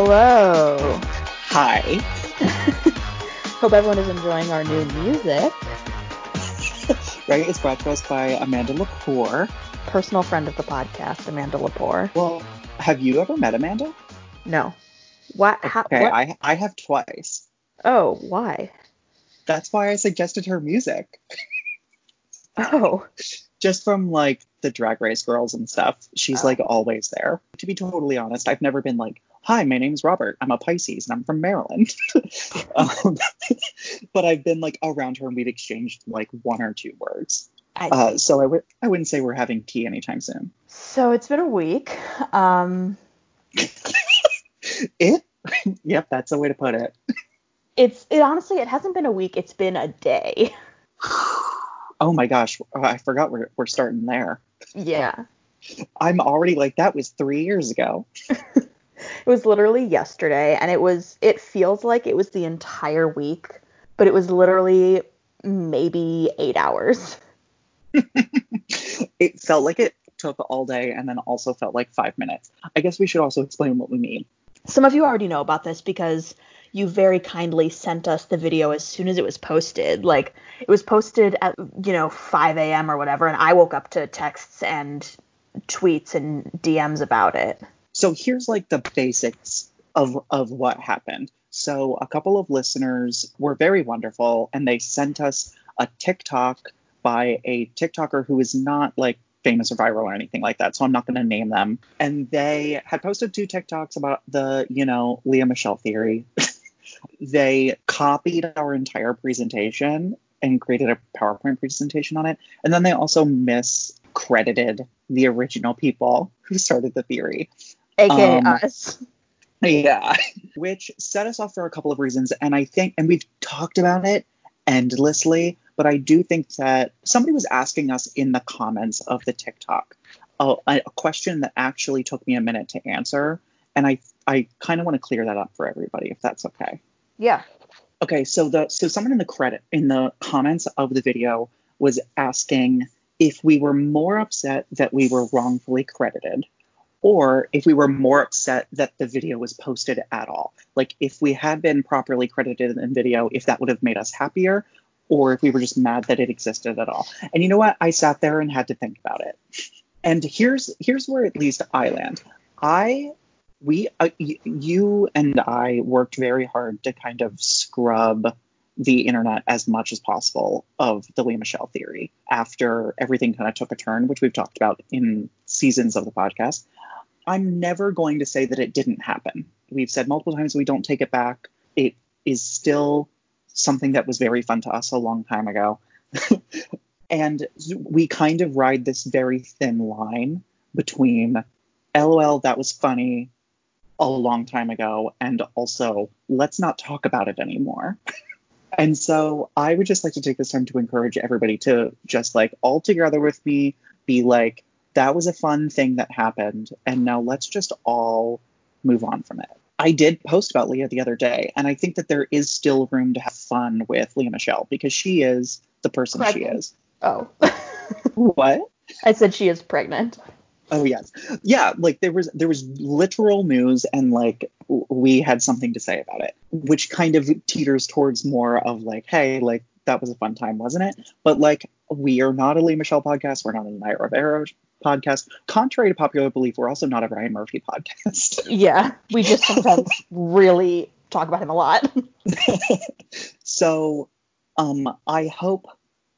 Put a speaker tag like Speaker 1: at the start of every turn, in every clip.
Speaker 1: Hello.
Speaker 2: Hi.
Speaker 1: Hope everyone is enjoying our new music.
Speaker 2: right, it's brought to us by Amanda Lepore.
Speaker 1: Personal friend of the podcast, Amanda Lepore.
Speaker 2: Well, have you ever met Amanda?
Speaker 1: No. What? How,
Speaker 2: Okay,
Speaker 1: what?
Speaker 2: I I have twice.
Speaker 1: Oh, why?
Speaker 2: That's why I suggested her music.
Speaker 1: Oh,
Speaker 2: Just from like the drag race girls and stuff. She's
Speaker 1: Oh.
Speaker 2: like always there. To be totally honest, I've never been like, hi, my name's Robert. I'm a Pisces and I'm from Maryland. um, but I've been like around her and we've exchanged like one or two words.
Speaker 1: I
Speaker 2: Uh, so I would I wouldn't say we're having tea anytime soon.
Speaker 1: So it's been a week. Um,
Speaker 2: It? yep, that's a way to put it.
Speaker 1: it's it honestly it hasn't been a week. It's been a day.
Speaker 2: Oh my gosh, oh, I forgot we're, we're starting there.
Speaker 1: Yeah.
Speaker 2: I'm already like, that was three years ago.
Speaker 1: It was literally yesterday, and it was. It feels like it was the entire week, but it was literally maybe eight hours.
Speaker 2: It felt like it took all day and then also felt like five minutes. I guess we should also explain what we mean.
Speaker 1: Some of you already know about this because you very kindly sent us the video as soon as it was posted. Like it was posted at you know 5 a.m. or whatever, and I woke up to texts and tweets and DMs about it.
Speaker 2: So here's like the basics of, of what happened. So a couple of listeners were very wonderful and they sent us a TikTok by a TikToker who is not like famous or viral or anything like that. So I'm not going to name them. And they had posted two TikToks about the, you know, Lea Michele theory. they copied our entire presentation and created a PowerPoint presentation on it. And then they also miscredited the original people who started the theory.
Speaker 1: AKA
Speaker 2: Um,
Speaker 1: us.
Speaker 2: Yeah. Which set us off for a couple of reasons. And I think, and we've talked about it endlessly, but I do think that somebody was asking us in the comments of the TikTok a, a question that actually took me a minute to answer. And I, I kind of want to clear that up for everybody, if that's okay.
Speaker 1: Yeah.
Speaker 2: Okay, so the so someone in the credit in the comments of the video was asking if we were more upset that we were wrongfully credited or if we were more upset that the video was posted at all. Like if we had been properly credited in video, if that would have made us happier or if we were just mad that it existed at all. And you know what? I sat there and had to think about it. And here's here's where at least I land. I we uh, y- you and I worked very hard to kind of scrub the internet as much as possible of the Lea Michele theory after everything kind of took a turn, which we've talked about in seasons of the podcast. I'm never going to say that it didn't happen. We've said multiple times we don't take it back. It is still something that was very fun to us a long time ago. and we kind of ride this very thin line between LOL, that was funny a long time ago, and also let's not talk about it anymore. and so I would just like to take this time to encourage everybody to just like all together with me be like, that was a fun thing that happened, and now let's just all move on from it. I did post about Lea the other day, and I think that there is still room to have fun with Lea Michele because she is the person she is.
Speaker 1: Oh.
Speaker 2: What?
Speaker 1: I said she is pregnant.
Speaker 2: Oh yes, yeah. Like there was there was literal news, and like we had something to say about it, which kind of teeters towards more of like, hey, like that was a fun time, wasn't it? But like we are not a Lea Michele podcast. We're not a Naya Rivera podcast. Contrary to popular belief, we're also not a Ryan Murphy podcast.
Speaker 1: Yeah. We just sometimes really talk about him a lot.
Speaker 2: so, um, I hope,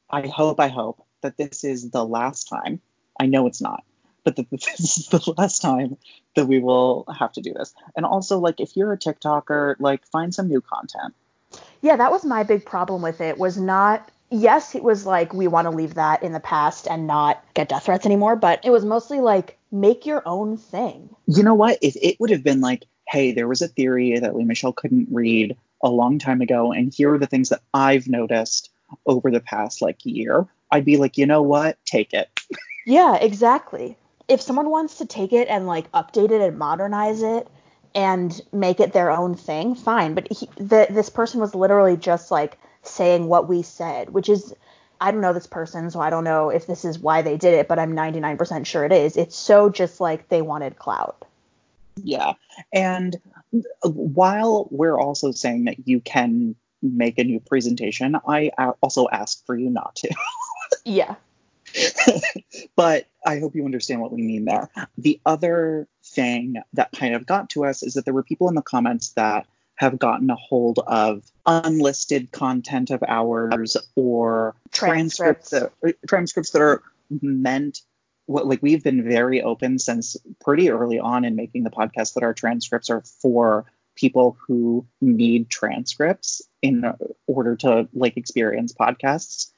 Speaker 2: I hope, I hope that this is the last time. I know it's not, but that this is the last time that we will have to do this. And also, like, if you're a TikToker, like, find some new content.
Speaker 1: Yeah, that was my big problem with it. Was not yes, it was like we want to leave that in the past and not get death threats anymore, but it was mostly like make your own thing.
Speaker 2: You know what? If it would have been like, hey, there was a theory that Lea Michele couldn't read a long time ago, and here are the things that I've noticed over the past like year, I'd be like, you know what? Take it.
Speaker 1: Yeah, exactly. If someone wants to take it and like update it and modernize it and make it their own thing, fine. But he, the, this person was literally just like saying what we said, which is I don't know this person, so I don't know if this is why they did it, but I'm 99% sure it is. It's so just like they wanted clout.
Speaker 2: Yeah. And while we're also saying that you can make a new presentation, I also ask for you not to.
Speaker 1: yeah.
Speaker 2: but I hope you understand what we mean there. The other thing that kind of got to us is that there were people in the comments that have gotten a hold of unlisted content of ours or transcripts, transcripts. that, uh, transcripts that are meant like we've been very open since pretty early on in making the podcast that our transcripts are for people who need transcripts in order to like experience podcasts.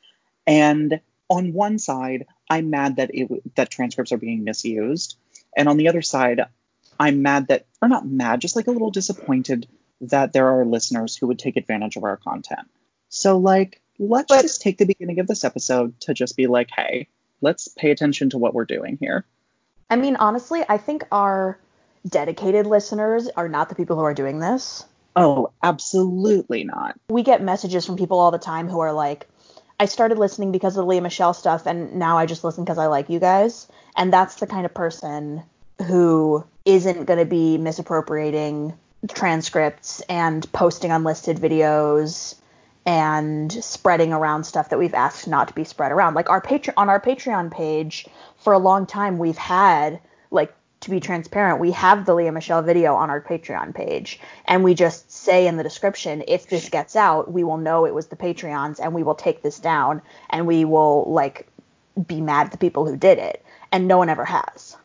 Speaker 2: And on one side i'm mad that it that transcripts are being misused. And on the other side i'm mad that or not mad just like a little disappointed that there are listeners who would take advantage of our content so like let's but, just take the beginning of this episode to just be like hey let's pay attention to what we're doing here.
Speaker 1: I mean, honestly, I think our dedicated listeners are not the people who are doing this.
Speaker 2: Oh, absolutely not.
Speaker 1: We get messages from people all the time who are like, I started listening because of the Lea Michele stuff, and now I just listen because I like you guys. And that's the kind of person who isn't going to be misappropriating transcripts and posting unlisted videos and spreading around stuff that we've asked not to be spread around. Like our Patreon on our Patreon page for a long time we've had like to be transparent, we have the Lea Michele video on our Patreon page and we just say in the description if this gets out, we will know it was the Patreons and we will take this down and we will like be mad at the people who did it and no one ever has.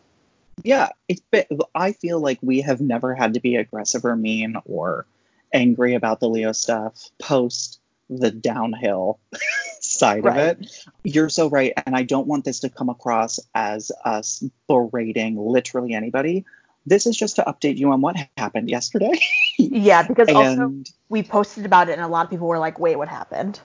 Speaker 2: Yeah, it's been, I feel like we have never had to be aggressive or mean or angry about the Lea stuff post the downhill side right. of it. You're so right. And I don't want this to come across as us berating literally anybody. This is just to update you on what happened yesterday.
Speaker 1: yeah, because and, also we posted about it and a lot of people were like, wait, what happened?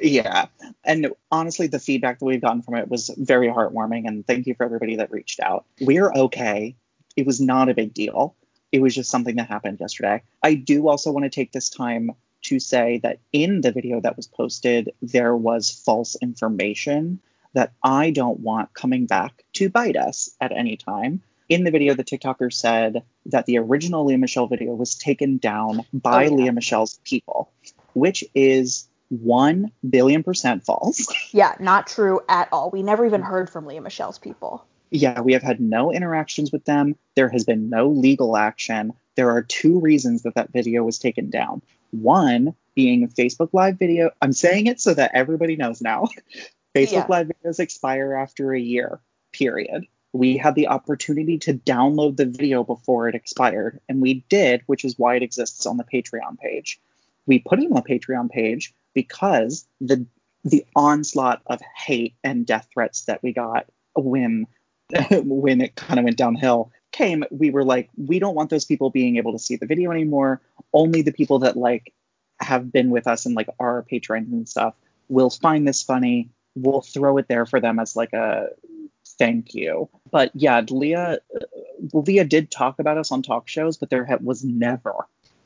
Speaker 2: Yeah. And honestly, the feedback that we've gotten from it was very heartwarming. And thank you for everybody that reached out. We're okay. It was not a big deal. It was just something that happened yesterday. I do also want to take this time to say that in the video that was posted, there was false information that I don't want coming back to bite us at any time. In the video, the TikToker said that the original Lea Michele video was taken down by oh, yeah. Lea Michele's people, which is 1 billion percent false.
Speaker 1: Yeah, not true at all. We never even heard from Lea Michele's people.
Speaker 2: Yeah, we have had no interactions with them. There has been no legal action. There are two reasons that that video was taken down. One being Facebook Live video. I'm saying it so that everybody knows now. Facebook yeah. Live videos expire after a year, period. We had the opportunity to download the video before it expired, and we did, which is why it exists on the Patreon page. We put him on Patreon page because the the onslaught of hate and death threats that we got when when it kind of went downhill came, we were like, we don't want those people being able to see the video anymore. Only the people that like have been with us and like our patrons and stuff will find this funny. We'll throw it there for them as like a thank you. But yeah, Lea, Lea did talk about us on talk shows, but there was never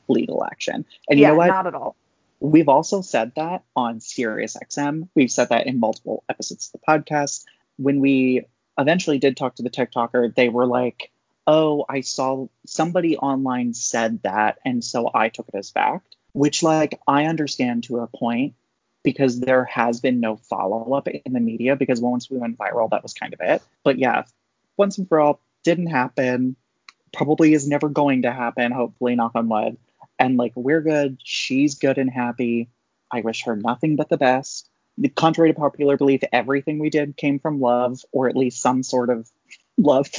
Speaker 2: legal action. And you know what?
Speaker 1: Not at all.
Speaker 2: We've also said that on Sirius XM. We've said that in multiple episodes of the podcast. When we eventually did talk to the TikToker, they were like, oh, I saw somebody online said that, and so I took it as fact, which, like, I understand to a point because there has been no follow up in the media because once we went viral, that was kind of it. But yeah, once and for all, didn't happen, probably is never going to happen, hopefully, knock on wood. And like, we're good. She's good and happy. I wish her nothing but the best. Contrary to popular belief, everything we did came from love, or at least some sort of love.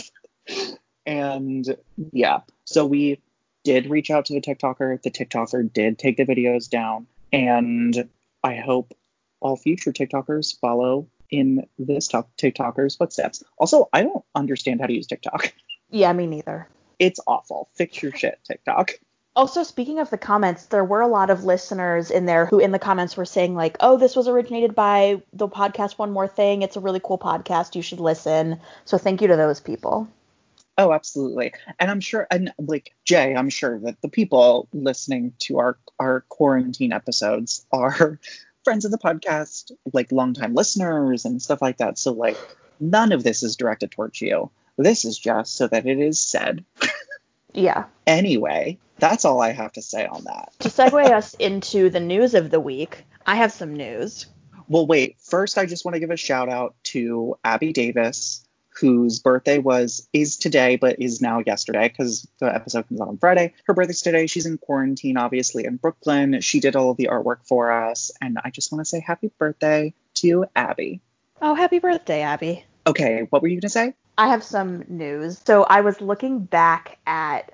Speaker 2: And yeah, so we did reach out to the TikToker. The TikToker did take the videos down. And I hope all future TikTokers follow in this TikToker's footsteps. Also, I don't understand how to use TikTok.
Speaker 1: Yeah, me neither.
Speaker 2: It's awful. Fix your shit, TikTok.
Speaker 1: Also, speaking of the comments, there were a lot of listeners in there who, in the comments, were saying, like, oh, this was originated by the podcast One More Thing. It's a really cool podcast. You should listen. So, thank you to those people.
Speaker 2: Oh, absolutely. And I'm sure, and like Jay, I'm sure that the people listening to our our quarantine episodes are friends of the podcast, like longtime listeners and stuff like that. So like none of this is directed towards you. This is just so that it is said.
Speaker 1: Yeah.
Speaker 2: Anyway, that's all I have to say on that.
Speaker 1: To segue us into the news of the week, I have some news.
Speaker 2: Well, wait. First, I just want to give a shout out to Abby Davis, whose birthday was is today, but is now yesterday because the episode comes out on Friday. Her birthday's today. She's in quarantine, obviously, in Brooklyn. She did all of the artwork for us, and I just want to say happy birthday to Abby.
Speaker 1: Oh, happy birthday, Abby.
Speaker 2: Okay, what were you gonna say?
Speaker 1: I have some news. So I was looking back at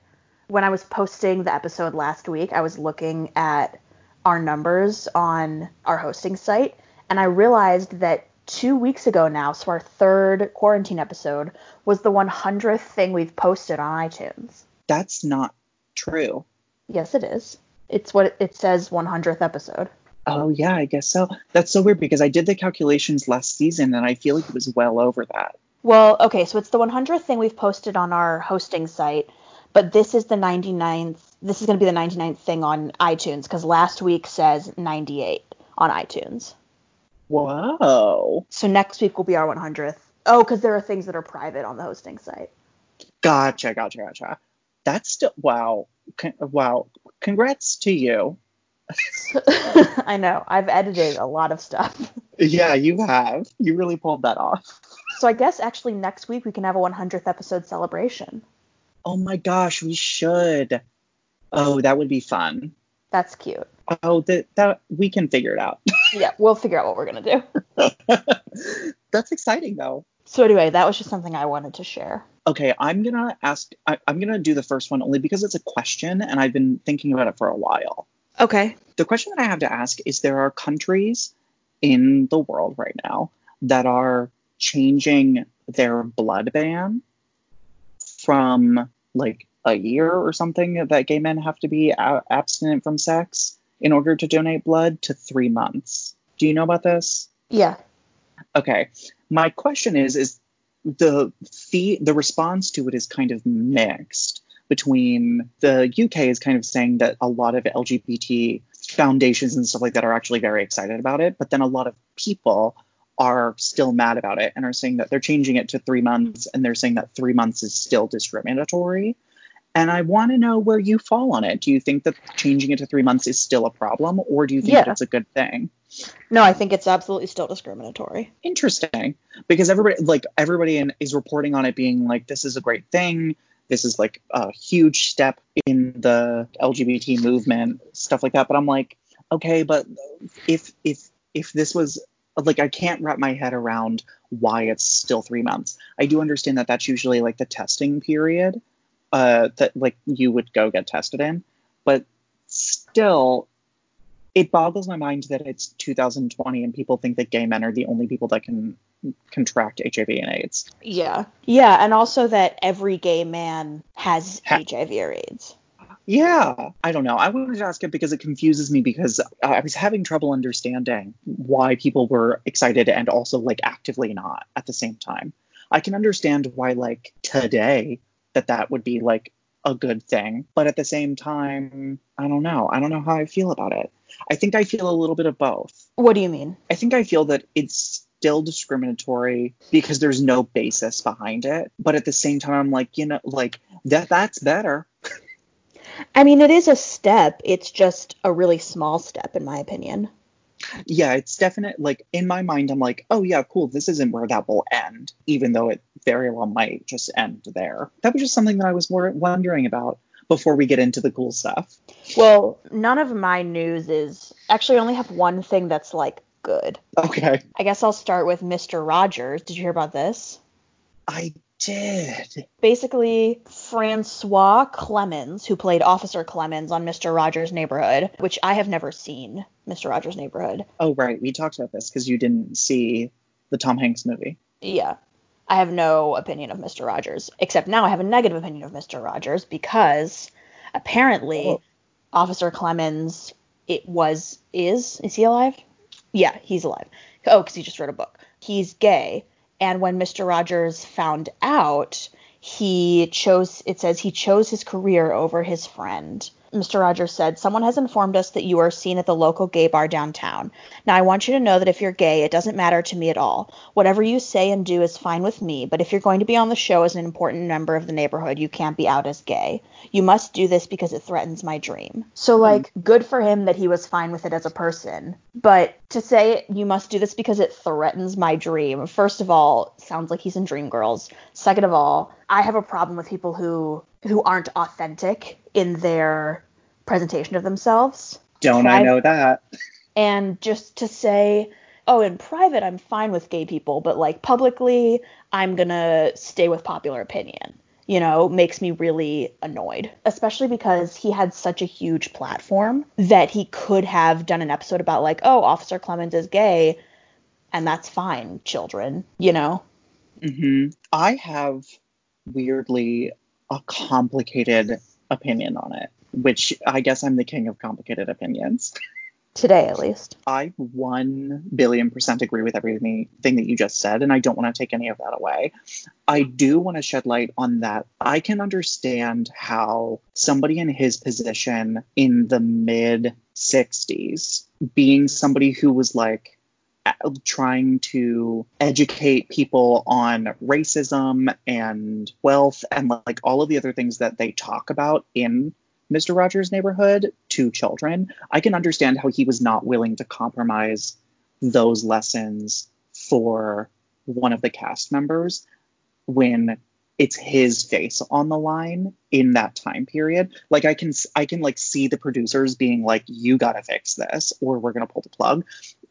Speaker 1: when I was posting the episode last week, I was looking at our numbers on our hosting site, and I realized that two weeks ago now, so our third quarantine episode, was the 100th thing we've posted on iTunes.
Speaker 2: That's not true.
Speaker 1: Yes, it is. It's what it says 100th episode.
Speaker 2: Oh yeah, I guess so. That's so weird because I did the calculations last season and I feel like it was well over that.
Speaker 1: Well, okay, so it's the 100th thing we've posted on our hosting site, but this is the 99th. This is going to be the 99th thing on iTunes because last week says 98 on iTunes.
Speaker 2: Whoa.
Speaker 1: So next week will be our 100th. Oh, because there are things that are private on the hosting site.
Speaker 2: Gotcha, gotcha, gotcha. That's still wow. Con- wow. Congrats to you.
Speaker 1: I know. I've edited a lot of stuff.
Speaker 2: Yeah, you have. You really pulled that off.
Speaker 1: So I guess actually next week we can have a 100th episode celebration.
Speaker 2: Oh my gosh, we should. Oh, that would be fun.
Speaker 1: That's cute.
Speaker 2: Oh, that that we can figure it out.
Speaker 1: Yeah, we'll figure out what we're gonna do.
Speaker 2: That's exciting though.
Speaker 1: So anyway, that was just something I wanted to share.
Speaker 2: Okay, I'm gonna ask. I, I'm gonna do the first one only because it's a question and I've been thinking about it for a while.
Speaker 1: Okay.
Speaker 2: The question that I have to ask is: there are countries in the world right now that are changing their blood ban from like a year or something that gay men have to be a- abstinent from sex in order to donate blood to three months. Do you know about this?
Speaker 1: Yeah.
Speaker 2: Okay. My question is is the fee the response to it is kind of mixed between the UK is kind of saying that a lot of LGBT foundations and stuff like that are actually very excited about it, but then a lot of people are still mad about it and are saying that they're changing it to three months and they're saying that three months is still discriminatory. And I want to know where you fall on it. Do you think that changing it to three months is still a problem, or do you think
Speaker 1: Yeah.
Speaker 2: that it's a good thing?
Speaker 1: No, I think it's absolutely still discriminatory.
Speaker 2: Interesting, because everybody like everybody in, is reporting on it being like this is a great thing. This is like a huge step in the LGBT movement, stuff like that. But I'm like, okay, but if if if this was like I can't wrap my head around why it's still three months. I do understand that that's usually like the testing period uh, that like you would go get tested in, but still, it boggles my mind that it's 2020 and people think that gay men are the only people that can contract HIV and AIDS.
Speaker 1: Yeah. Yeah, and also that every gay man has
Speaker 2: Ha-
Speaker 1: HIV or AIDS.
Speaker 2: Yeah, I don't know. I wanted to ask it because it confuses me because I was having trouble understanding why people were excited and also like actively not at the same time. I can understand why like today that that would be like a good thing, but at the same time, I don't know. I don't know how I feel about it. I think I feel a little bit of both.
Speaker 1: What do you mean?
Speaker 2: I think I feel that it's still discriminatory because there's no basis behind it, but at the same time I'm like, you know, like that that's better.
Speaker 1: I mean, it is a step. It's just a really small step, in my opinion.
Speaker 2: yeah, it's definite. Like in my mind, I'm like, oh yeah, cool. This isn't where that will end, even though it very well might just end there. That was just something that I was wor- wondering about before we get into the cool stuff.
Speaker 1: Well, none of my news is actually I only have one thing that's like good.
Speaker 2: Okay,
Speaker 1: I guess I'll start with Mr. Rogers. Did you hear about this?
Speaker 2: I did.
Speaker 1: Basically, Francois Clemmons, who played Officer Clemmons on Mr. Rogers' Neighborhood, which I have never seen, Mr. Rogers' Neighborhood.
Speaker 2: Oh right, we talked about this because you didn't see the Tom Hanks movie.
Speaker 1: Yeah. I have no opinion of Mr. Rogers, except now I have a negative opinion of Mr. Rogers because apparently
Speaker 2: Oh.
Speaker 1: Officer Clemmons it was is is he alive? Yeah, he's alive. Oh, because he just wrote a book. He's gay, and when Mr. Rogers found out, he chose it says he chose his career over his friend. Mr. Rogers said, Someone has informed us that you are seen at the local gay bar downtown. Now, I want you to know that if you're gay, it doesn't matter to me at all. Whatever you say and do is fine with me, but if you're going to be on the show as an important member of the neighborhood, you can't be out as gay. You must do this because it threatens my dream. So, hmm. like, good for him that he was fine with it as a person. But to say you must do this because it threatens my dream, first of all, sounds like he's in Dreamgirls. Second of all, I have a problem with people who who aren't authentic in their presentation of themselves.
Speaker 2: Don't I know that?
Speaker 1: And just to say, oh, in private, I'm fine with gay people, but like publicly, I'm to stay with popular opinion, you know, makes me really annoyed, especially because he had such a huge platform that he could have done an episode about, like, oh, Officer Clemmons is gay, and that's fine, children, you know?
Speaker 2: hmm I have weirdly a complicated opinion on it, which I guess I'm the king of complicated opinions.
Speaker 1: Today, at least.
Speaker 2: I one billion percent agree with everything that you just said, and I don't want to take any of that away. I do want to shed light on that. I can understand how somebody in his position in the mid 60s, being somebody who was like Uh, trying to educate people on racism and wealth and like all of the other things that they talk about in Mr. Rogers' neighborhood to children, I can understand how he was not willing to compromise those lessons for one of the cast members when it's his face on the line in that time period like i can i can like see the producers being like you got to fix this or we're to pull the plug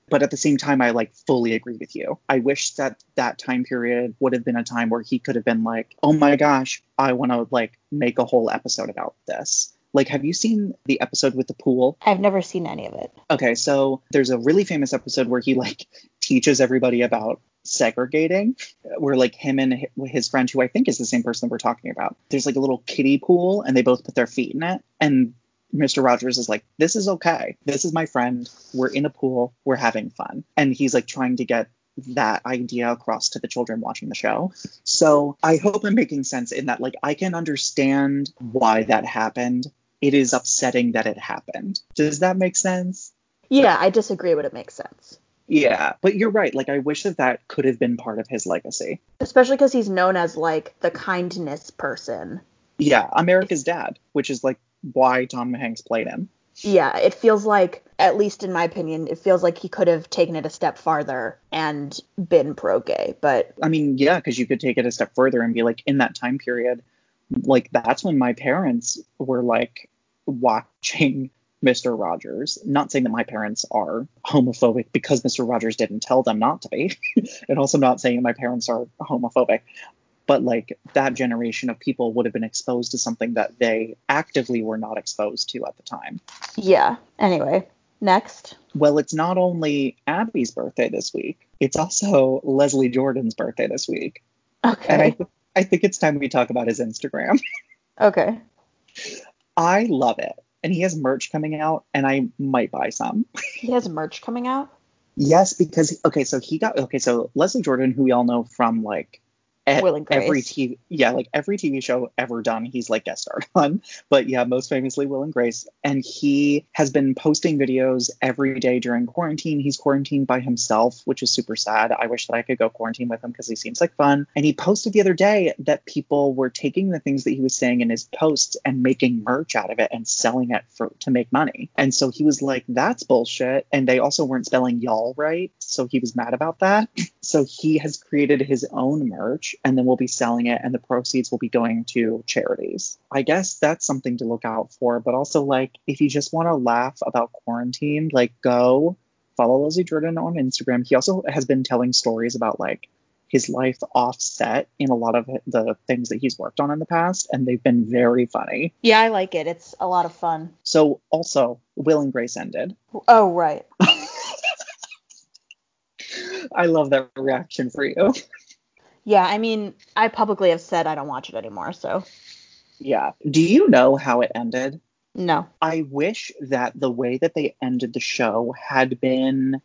Speaker 2: but at the same time i like fully agree with you. I wish that that time period would have been a time where he could have been like oh my gosh i want to like make a whole episode about this. Like have you seen the episode with the pool?
Speaker 1: I've never seen any of it.
Speaker 2: okay so there's a really famous episode where he like teaches everybody about segregating where like him and his friend who i think is the same person we're talking about there's like a little kiddie pool and they both put their feet in it and Mr. Rogers is like, this is okay. This is my friend. We're in a pool. We're having fun. And he's like trying to get that idea across to the children watching the show. So I hope I'm making sense in that, like, I can understand why that happened. It is upsetting that it happened. Does that make sense?
Speaker 1: Yeah, I disagree, but it makes sense.
Speaker 2: Yeah, but you're right. Like, I wish that that could have been part of his legacy.
Speaker 1: Especially because he's known as like the kindness person.
Speaker 2: Yeah, America's Dad, which is like why Tom Hanks played him.
Speaker 1: Yeah, it feels like, at least in my opinion, it feels like he could have taken it a step farther and been pro gay. But
Speaker 2: I mean, yeah, because you could take it a step further and be like, in that time period, like that's when my parents were like watching Mr. Rogers. Not saying that my parents are homophobic because Mr. Rogers didn't tell them not to be, and also not saying my parents are homophobic. But like that generation of people would have been exposed to something that they actively were not exposed to at the time.
Speaker 1: yeah, anyway, next.
Speaker 2: Well, it's not only Abby's birthday this week, it's also Leslie Jordan's birthday this week. Okay. And I, th- I think it's time we talk about his Instagram.
Speaker 1: Okay.
Speaker 2: I love it. And he has merch coming out, and I might buy some.
Speaker 1: He has merch coming out.
Speaker 2: Yes, because, okay, so he got, okay, so Leslie Jordan, who we all know from like
Speaker 1: Will and Grace.
Speaker 2: every TV, yeah, like every TV show ever done, he's like guest starred on. But yeah, most famously Will and Grace. And he has been posting videos every day during quarantine. He's quarantined by himself, which is super sad. I wish that I could go quarantine with him because he seems like fun. And he posted the other day that people were taking the things that he was saying in his posts and making merch out of it and selling it for to make money. And so he was like, that's bullshit. And they also weren't spelling y'all right. So he was mad about that. So he has created his own merch and then we'll be selling it and the proceeds will be going to charities. I guess that's something to look out for, but also like if you just want to laugh about quarantine, like go follow Leslie Jordan on Instagram. He also has been telling stories about like his life offset in a lot of the things that he's worked on in the past and they've been very funny.
Speaker 1: Yeah, I like it. It's a lot of fun.
Speaker 2: So also Will and Grace ended.
Speaker 1: Oh, right.
Speaker 2: I love that reaction for you.
Speaker 1: Yeah, I mean, I publicly have said I don't watch it anymore, so
Speaker 2: Yeah. Do you know how it ended?
Speaker 1: no.
Speaker 2: I wish that the way that they ended the show had been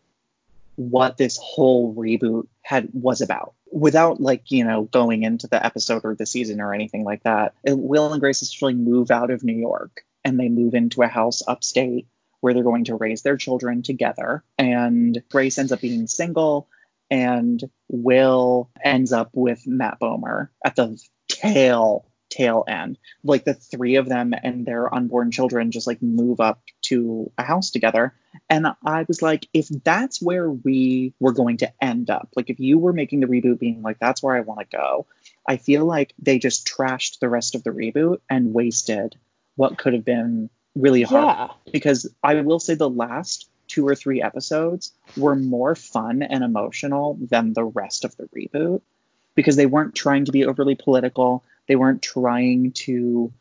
Speaker 2: what this whole reboot had was about. without like you know going into the episode or the season or anything like that will and grace essentially move out of new york and they move into a house upstate where they're going to raise their children together and grace ends up being single and will ends up with matt bomer at the tail tail end like the three of them and their unborn children just like move up to a house together and I was like, if that's where we were going to end up, like if you were making the reboot being like, that's where I want to go, I feel like they just trashed the rest of the reboot and wasted what could have been really hard.
Speaker 1: Yeah.
Speaker 2: Because I will say the last two or three episodes were more fun and emotional than the rest of the reboot because they weren't trying to be overly political. They weren't trying to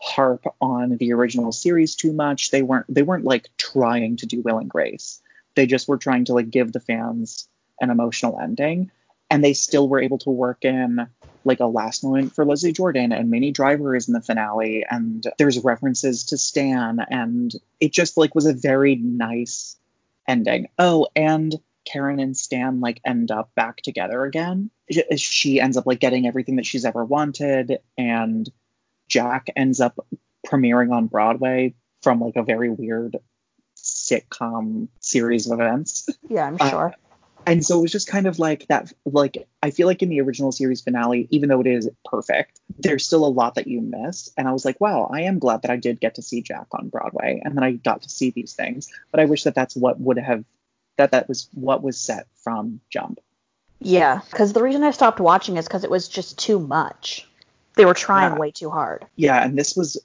Speaker 2: harp on the original series too much. They weren't they weren't like trying to do Will and Grace. They just were trying to like give the fans an emotional ending. And they still were able to work in like a last moment for Leslie Jordan and Minnie Driver is in the finale and there's references to Stan and it just like was a very nice ending. Oh, and Karen and Stan like end up back together again. She ends up like getting everything that she's ever wanted and Jack ends up premiering on Broadway from like a very weird sitcom series of events.
Speaker 1: Yeah, I'm sure. Uh,
Speaker 2: and so it was just kind of like that like I feel like in the original series finale, even though it is perfect, there's still a lot that you miss. And I was like, wow, I am glad that I did get to see Jack on Broadway and then I got to see these things. But I wish that that's what would have that that was what was set from Jump.
Speaker 1: Yeah, because the reason I stopped watching is because it was just too much. They were trying yeah. way too hard.
Speaker 2: Yeah, and this was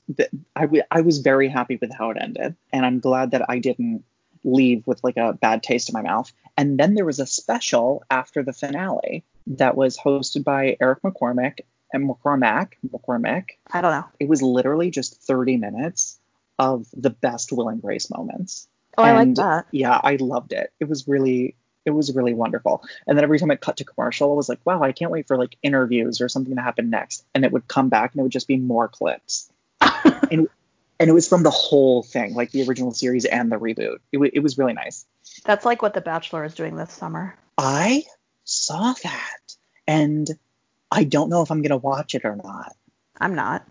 Speaker 2: I, w- I was very happy with how it ended, and I'm glad that I didn't leave with like a bad taste in my mouth. And then there was a special after the finale that was hosted by Eric McCormack and McCormack. McCormack.
Speaker 1: I don't know.
Speaker 2: It was literally just 30 minutes of the best Will and Grace moments.
Speaker 1: Oh, and I like that.
Speaker 2: Yeah, I loved it. It was really it was really wonderful. And then every time it cut to commercial, I was like, wow, I can't wait for like interviews or something to happen next. And it would come back and it would just be more clips. and, and it was from the whole thing, like the original series and the reboot. It, w- it was really nice.
Speaker 1: That's like what The Bachelor is doing this summer.
Speaker 2: I saw that. And I don't know if I'm going to watch it or not.
Speaker 1: I'm not.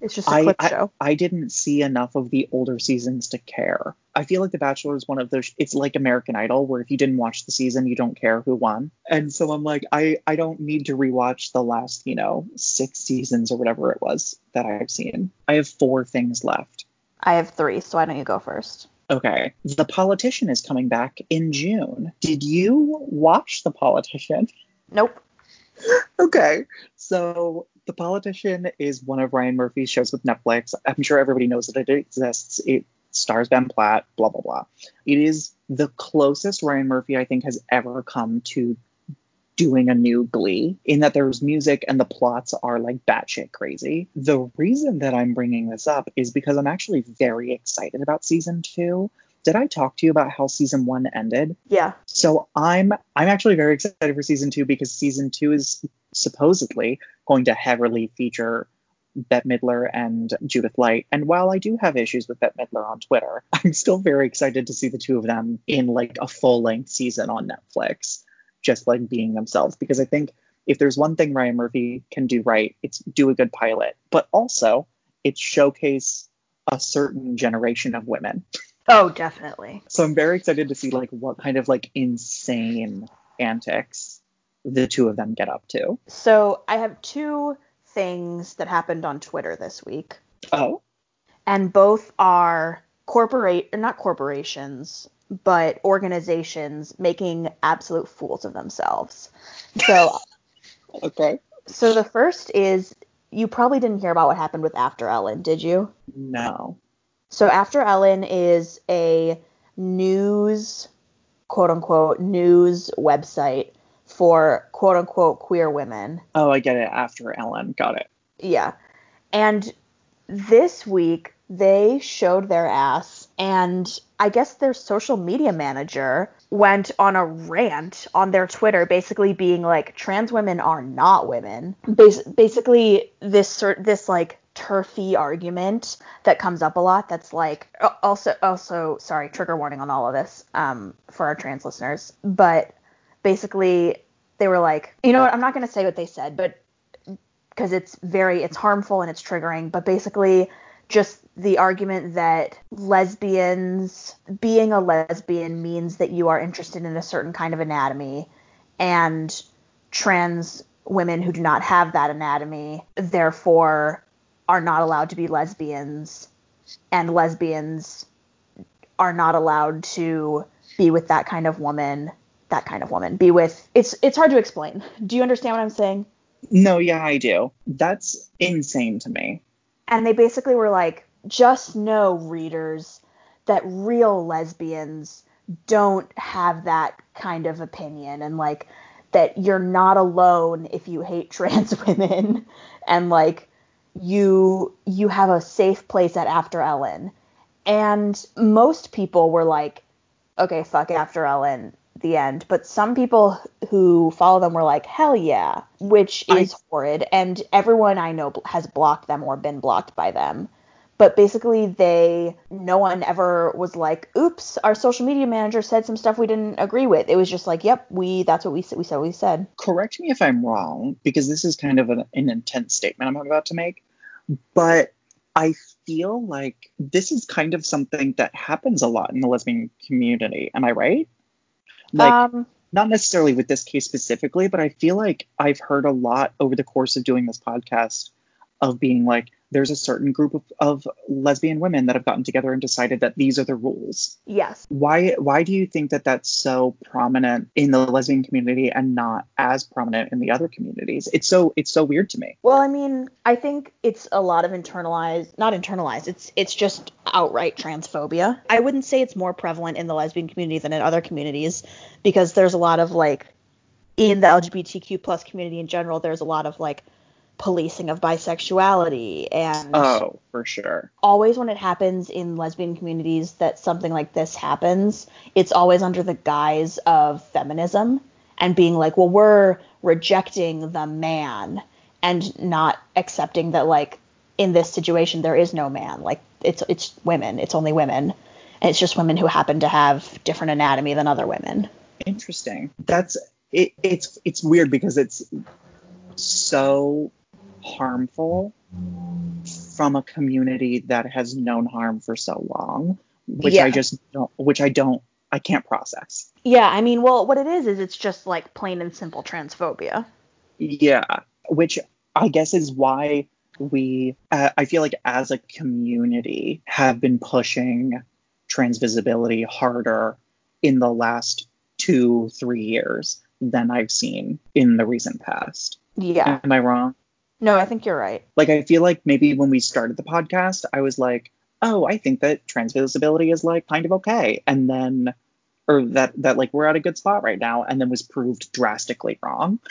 Speaker 1: It's just a I, clip show.
Speaker 2: I, I, didn't see enough of the older seasons to care. I feel like The Bachelor is one of those. It's like American Idol, where if you didn't watch the season, you don't care who won. And so I'm like, I I don't need to rewatch the last, you know, six seasons or whatever it was that I've seen. I have four things left.
Speaker 1: I have three, so why don't you go first?
Speaker 2: Okay. The Politician is coming back in June. Did you watch The Politician?
Speaker 1: Nope.
Speaker 2: okay. So the Politician is one of Ryan Murphy's shows with Netflix. I'm sure everybody knows that it exists. It stars Ben Platt, blah, blah, blah. It is the closest Ryan Murphy, I think, has ever come to doing a new Glee in that there's music and the plots are like batshit crazy. The reason that I'm bringing this up is because I'm actually very excited about season two. Did I talk to you about how season one ended?
Speaker 1: Yeah.
Speaker 2: So I'm I'm actually very excited for season two because season two is supposedly going to heavily feature Bette Midler and Judith Light. And while I do have issues with Bette Midler on Twitter, I'm still very excited to see the two of them in like a full length season on Netflix, just like being themselves. Because I think if there's one thing Ryan Murphy can do right, it's do a good pilot, but also it's showcase a certain generation of women.
Speaker 1: Oh, definitely.
Speaker 2: So I'm very excited to see like what kind of like insane antics the two of them get up to.
Speaker 1: So I have two things that happened on Twitter this week.
Speaker 2: Oh.
Speaker 1: And both are corporate or not corporations, but organizations making absolute fools of themselves. So
Speaker 2: Okay.
Speaker 1: So the first is you probably didn't hear about what happened with After Ellen, did you?
Speaker 2: No.
Speaker 1: So After Ellen is a news quote unquote news website for quote unquote queer women.
Speaker 2: Oh, I get it. After Ellen. Got it.
Speaker 1: Yeah. And this week they showed their ass and I guess their social media manager went on a rant on their Twitter basically being like trans women are not women. Bas- basically this this like turfy argument that comes up a lot that's like also also sorry trigger warning on all of this um, for our trans listeners but basically they were like, you know what? I'm not going to say what they said, but because it's very it's harmful and it's triggering, but basically just the argument that lesbians being a lesbian means that you are interested in a certain kind of anatomy and trans women who do not have that anatomy therefore are not allowed to be lesbians and lesbians are not allowed to be with that kind of woman that kind of woman be with it's it's hard to explain do you understand what i'm saying
Speaker 2: No, yeah, I do. That's insane to me.
Speaker 1: And they basically were like just know readers that real lesbians don't have that kind of opinion and like that you're not alone if you hate trans women. And like you you have a safe place at after ellen. And most people were like okay fuck after ellen the end but some people who follow them were like hell yeah which
Speaker 2: I-
Speaker 1: is horrid and everyone i know has blocked them or been blocked by them but basically they no one ever was like oops our social media manager said some stuff we didn't agree with it was just like yep we that's what we said we said we said
Speaker 2: Correct me if I'm wrong, because this is kind of an, an intense statement I'm about to make, but I feel like this is kind of something that happens a lot in the lesbian community. Am I right? Like,
Speaker 1: um
Speaker 2: not necessarily with this case specifically, but I feel like I've heard a lot over the course of doing this podcast of being like, there's a certain group of, of lesbian women that have gotten together and decided that these are the rules.
Speaker 1: yes
Speaker 2: Why why do you think that that's so prominent in the lesbian community and not as prominent in the other communities? It's so it's so weird to me.
Speaker 1: well i mean i think it's a lot of internalized not internalized it's it's just outright transphobia i wouldn't say it's more prevalent in the lesbian community than in other communities because there's a lot of like in the lgbtq plus community in general there's a lot of like policing of bisexuality and
Speaker 2: Oh, for sure.
Speaker 1: always when it happens in lesbian communities that something like this happens, it's always under the guise of feminism and being like, well, we're rejecting the man and not accepting that like in this situation there is no man. Like it's it's women, it's only women. And it's just women who happen to have different anatomy than other women.
Speaker 2: Interesting. That's it, it's it's weird because it's so harmful from a community that has known harm for so long, which
Speaker 1: Yeah.
Speaker 2: I just don't which I don't I can't process.
Speaker 1: Yeah, I mean, well, what it is is it's just like plain and simple transphobia.
Speaker 2: Yeah, which I guess is why we, uh, I feel like as a community, have been pushing trans visibility harder in the last two, three years than I've seen in the recent past.
Speaker 1: Yeah.
Speaker 2: Am I wrong?
Speaker 1: No, I think you're right.
Speaker 2: Like, I feel like maybe when we started the podcast, I was like, oh, I think that trans visibility is like kind of okay. And then, or that, that like we're at a good spot right now, and then was proved drastically wrong.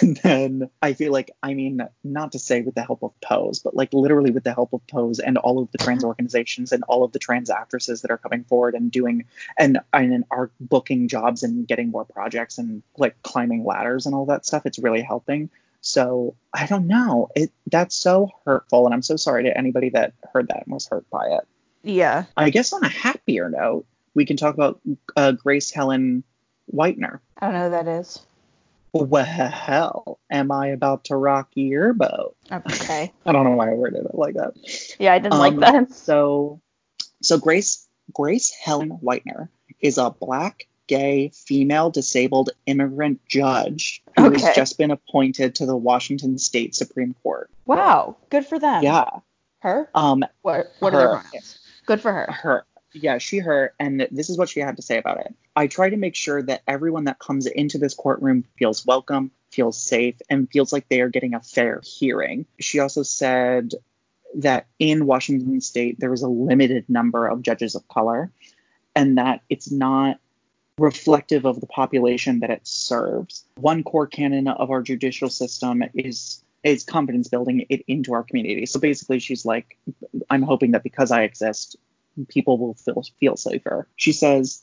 Speaker 2: And then I feel like, I mean, not to say with the help of Pose, but like literally with the help of Pose and all of the trans organizations and all of the trans actresses that are coming forward and doing and and are booking jobs and getting more projects and like climbing ladders and all that stuff. It's really helping. So I don't know. It that's so hurtful, and I'm so sorry to anybody that heard that and was hurt by it.
Speaker 1: Yeah.
Speaker 2: I guess on a happier note, we can talk about uh, Grace Helen Whitener.
Speaker 1: I don't know who that is.
Speaker 2: Well, hell am I about to rock your boat?
Speaker 1: Okay.
Speaker 2: I don't know why I worded it like that.
Speaker 1: Yeah, I didn't like
Speaker 2: Um,
Speaker 1: that.
Speaker 2: So, so Grace Grace Helen Whitener is a black, gay, female disabled immigrant judge who
Speaker 1: Okay.
Speaker 2: has just been appointed to the Washington State Supreme Court.
Speaker 1: Wow. Good for them.
Speaker 2: Yeah.
Speaker 1: Her?
Speaker 2: Um.
Speaker 1: What what are their pronouns? Good for her.
Speaker 2: Her. Yeah, she, her, and this is what she had to say about it. I try to make sure that everyone that comes into this courtroom feels welcome, feels safe, and feels like they are getting a fair hearing. She also said that in Washington state, there is a limited number of judges of color, and that it's not reflective of the population that it serves. One core canon of our judicial system is is confidence building it into our community. So basically she's like I'm hoping that because I exist, people will feel feel safer. She says,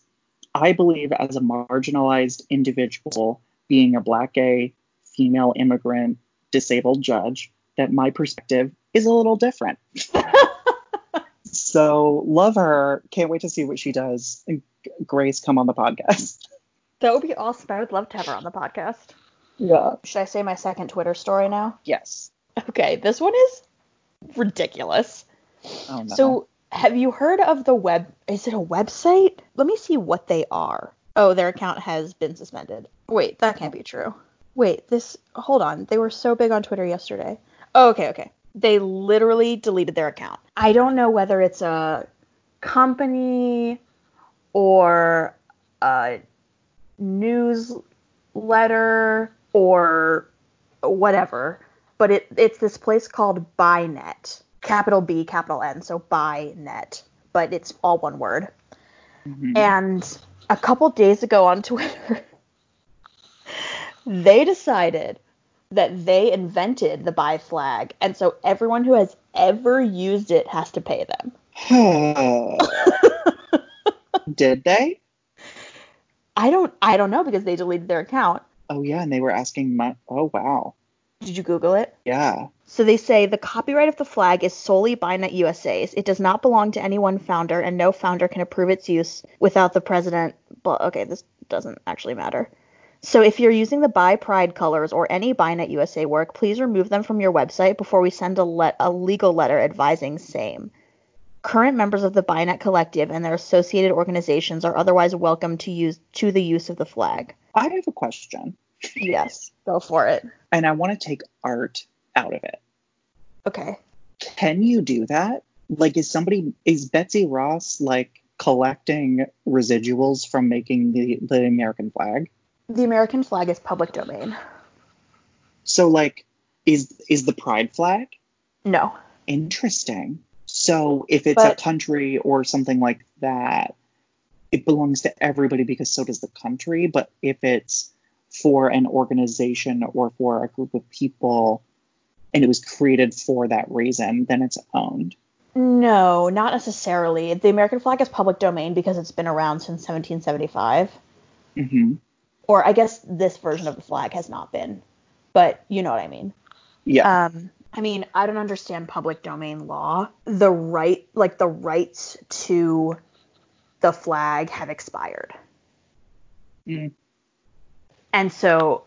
Speaker 2: I believe as a marginalized individual, being a black gay female immigrant disabled judge, that my perspective is a little different. so love her. Can't wait to see what she does. And Grace, come on the podcast.
Speaker 1: That would be awesome. I would love to have her on the podcast.
Speaker 2: Yeah.
Speaker 1: Should I say my second Twitter story now?
Speaker 2: Yes.
Speaker 1: Okay, this one is ridiculous.
Speaker 2: Oh no.
Speaker 1: So, have you heard of the web? Is it a website? Let me see what they are. Oh, their account has been suspended. Wait, that can't be true. Wait, this. Hold on. They were so big on Twitter yesterday. Oh, okay, okay. They literally deleted their account. I don't know whether it's a company or a newsletter or whatever, but it it's this place called BiNet, capital B, capital N, so BiNet, but it's all one word.
Speaker 2: Mhm.
Speaker 1: And a couple days ago on Twitter, they decided that they invented the bi flag, and so everyone who has ever used it has to pay them. Hmm.
Speaker 2: Did they?
Speaker 1: I don't I don't know because they deleted their account.
Speaker 2: Oh yeah, and they were asking my. Oh wow.
Speaker 1: Did you Google it?
Speaker 2: Yeah.
Speaker 1: So they say the copyright of the flag is solely BiNet USA's. It does not belong to any one founder, and no founder can approve its use without the president. But okay, this doesn't actually matter. So if you're using the Bi Pride colors or any BiNet USA work, please remove them from your website before we send a, let- a legal letter advising same. Current members of the BiNet Collective and their associated organizations are otherwise welcome to use to the use of the flag.
Speaker 2: I have a question,
Speaker 1: Yes, go for it.
Speaker 2: and I want to take art out of it.
Speaker 1: Okay.
Speaker 2: Can you do that? Like, is somebody is Betsy Ross like collecting residuals from making the the American flag?
Speaker 1: The American flag is public domain.
Speaker 2: So like, is is the pride flag
Speaker 1: No.
Speaker 2: interesting? So if it's a country or something like that, it belongs to everybody because so does the country. But if it's for an organization or for a group of people and it was created for that reason, then it's owned.
Speaker 1: No, not necessarily. The American flag is public domain because it's been around since 1775.
Speaker 2: hmm
Speaker 1: Or I guess this version of the flag has not been, but you know what I mean.
Speaker 2: Yeah.
Speaker 1: Um, I mean, I don't understand public domain law. The right, like the rights to the flag have expired.
Speaker 2: Mm.
Speaker 1: And so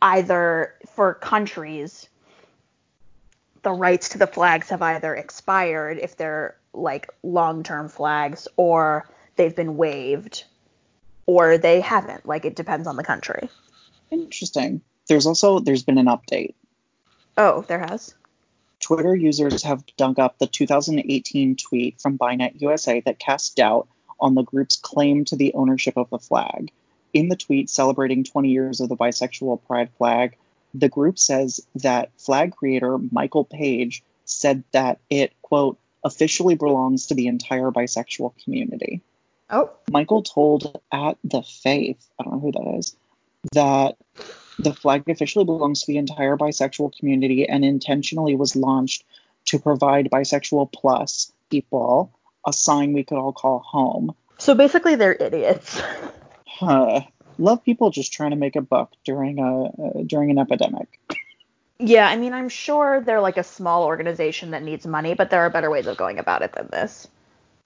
Speaker 1: either for countries, the rights to the flags have either expired if they're like long-term flags or they've been waived or they haven't. Like it depends on the country.
Speaker 2: Interesting. There's also there's been an update.
Speaker 1: Oh, there has.
Speaker 2: Twitter users have dug up the 2018 tweet from BiNet USA that cast doubt on the group's claim to the ownership of the flag. In the tweet celebrating 20 years of the bisexual pride flag, the group says that flag creator Michael Page said that it, quote, officially belongs to the entire bisexual community.
Speaker 1: Oh,
Speaker 2: Michael told at the Faith, I don't know who that is, that the flag officially belongs to the entire bisexual community and intentionally was launched to provide bisexual plus people a sign we could all call home.
Speaker 1: so basically they're idiots.
Speaker 2: Huh. Love people just trying to make a buck during a uh, during an epidemic.
Speaker 1: yeah, I mean, I'm sure they're like a small organization that needs money, but there are better ways of going about it than this.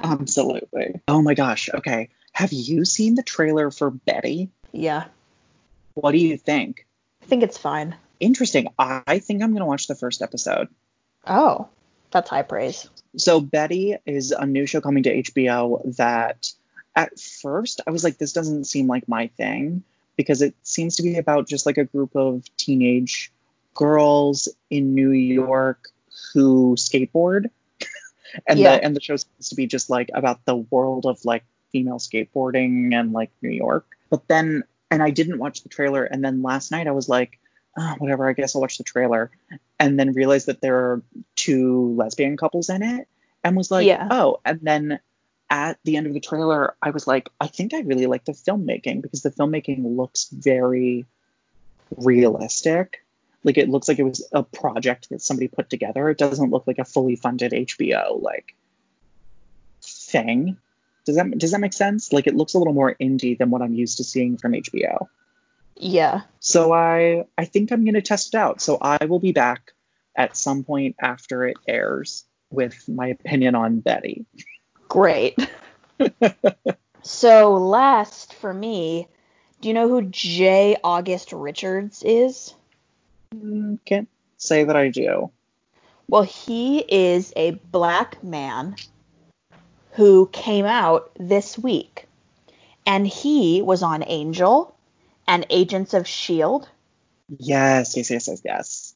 Speaker 2: Absolutely. Oh my gosh. Okay. Have you seen the trailer for Betty?
Speaker 1: Yeah,
Speaker 2: What do you think?
Speaker 1: I think it's fine.
Speaker 2: Interesting. I think I'm gonna watch the first episode.
Speaker 1: Oh, that's high praise.
Speaker 2: So Betty is a new show coming to HBO that at first I was like, this doesn't seem like my thing because it seems to be about just like a group of teenage girls in New York who skateboard. And
Speaker 1: Yeah.
Speaker 2: the and the show seems to be just like about the world of like female skateboarding and like New York. But then and I didn't watch the trailer and then last night I was like, oh, whatever, I guess I'll watch the trailer. And then realized that there are two lesbian couples in it and was like,
Speaker 1: Yeah.
Speaker 2: oh, and then at the end of the trailer, I was like, I think I really like the filmmaking because the filmmaking looks very realistic. Like it looks like it was a project that somebody put together. It doesn't look like a fully funded HBO like thing. Does that does that make sense? Like it looks a little more indie than what I'm used to seeing from HBO.
Speaker 1: Yeah.
Speaker 2: So I I think I'm gonna test it out. So I will be back at some point after it airs with my opinion on Betty.
Speaker 1: Great. so last for me, Do you know who J. August Richards is?
Speaker 2: Can't say that I do.
Speaker 1: Well, he is a black man who came out this week. And he was on Angel and Agents of S.H.I.E.L.D.
Speaker 2: Yes, yes, yes, yes, yes.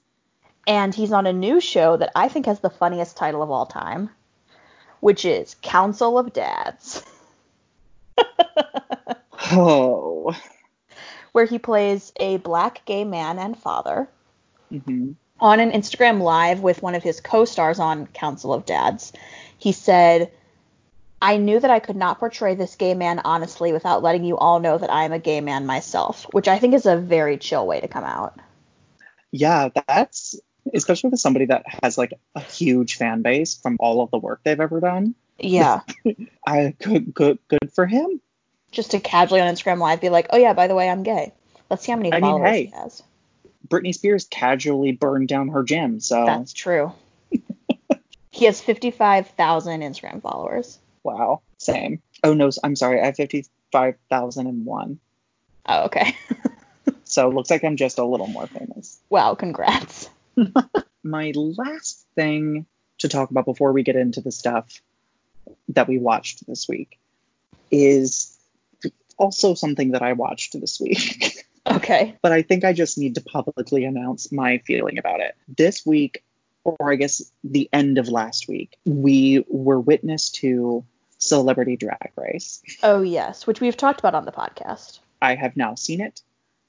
Speaker 1: And he's on a new show that I think has the funniest title of all time, which is Council of Dads.
Speaker 2: Oh.
Speaker 1: where he plays a black gay man and father
Speaker 2: hmm
Speaker 1: on an Instagram live with one of his co-stars on Council of Dads. He said, "I knew that I could not portray this gay man honestly without letting you all know that I am a gay man myself," which I think is a very chill way to come out.
Speaker 2: Yeah, that's especially with somebody that has like a huge fan base from all of the work they've ever done.
Speaker 1: Yeah,
Speaker 2: I good good good for him.
Speaker 1: just to casually on Instagram live be like, "Oh yeah, by the way, I'm gay." Let's see how many
Speaker 2: I mean,
Speaker 1: followers
Speaker 2: hey.
Speaker 1: he has.
Speaker 2: Britney Spears casually burned down her gym, so
Speaker 1: That's true. he has 55,000 Instagram followers.
Speaker 2: wow, same. Oh no, I'm sorry, I have fifty five thousand and one.
Speaker 1: Oh, okay.
Speaker 2: So it looks like I'm just a little more famous.
Speaker 1: wow, congrats.
Speaker 2: My last thing to talk about before we get into the stuff that we watched this week is also something that I watched this week.
Speaker 1: Okay.
Speaker 2: but I think I just need to publicly announce my feeling about it. This week, or I guess the end of last week, we were witness to Celebrity Drag Race.
Speaker 1: Oh, yes, which we've talked about on the podcast.
Speaker 2: I have now seen it,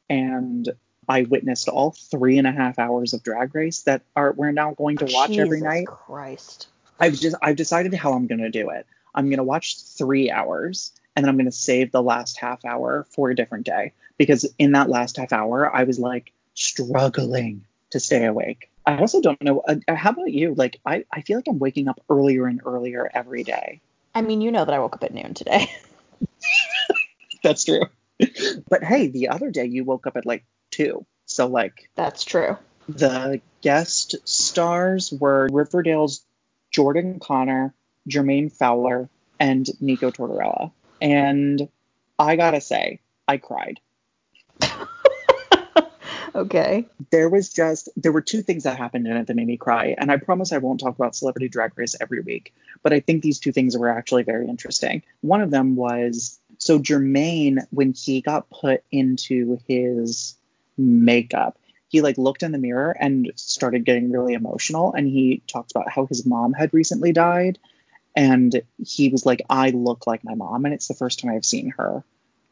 Speaker 2: and I witnessed all three and a half hours of Drag Race that are we're now going to watch every
Speaker 1: Jesus
Speaker 2: night.
Speaker 1: Christ.
Speaker 2: I've just I've decided how I'm gonna do it. I'm gonna watch three hours and then I'm gonna save the last half hour for a different day. Because in that last half hour I was like struggling to stay awake. I also don't know uh, how about you? Like I, I feel like I'm waking up earlier and earlier every day.
Speaker 1: I mean, you know that I woke up at noon today.
Speaker 2: That's true. but hey, the other day you woke up at like two. So like
Speaker 1: That's true.
Speaker 2: the guest stars were Riverdale's Jordan Connor, Jermaine Fowler, and Nico Tortorella. And I gotta say, I cried.
Speaker 1: okay.
Speaker 2: There was just there were two things that happened in it that made me cry, and I promise I won't talk about Celebrity Drag Race every week, but I think these two things were actually very interesting. One of them was so Jermaine when he got put into his makeup, he like looked in the mirror and started getting really emotional, and he talked about how his mom had recently died, and he was like, I look like my mom, and it's the first time I've seen her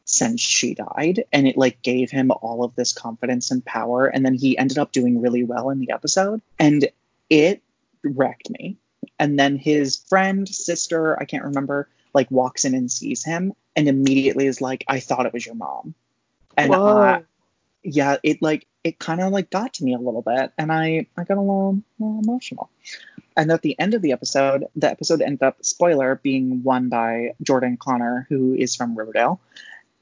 Speaker 2: since she died. And it like gave him all of this confidence and power. And then he ended up doing really well in the episode. And it wrecked me. And then his friend sister i can't remember like walks in and sees him and immediately is like i thought it was your mom. And. I, yeah it like it kind of like got to me a little bit. And i i got a little, little emotional and at the end of the episode the episode ended up spoiler being won by jordan connor who is from riverdale.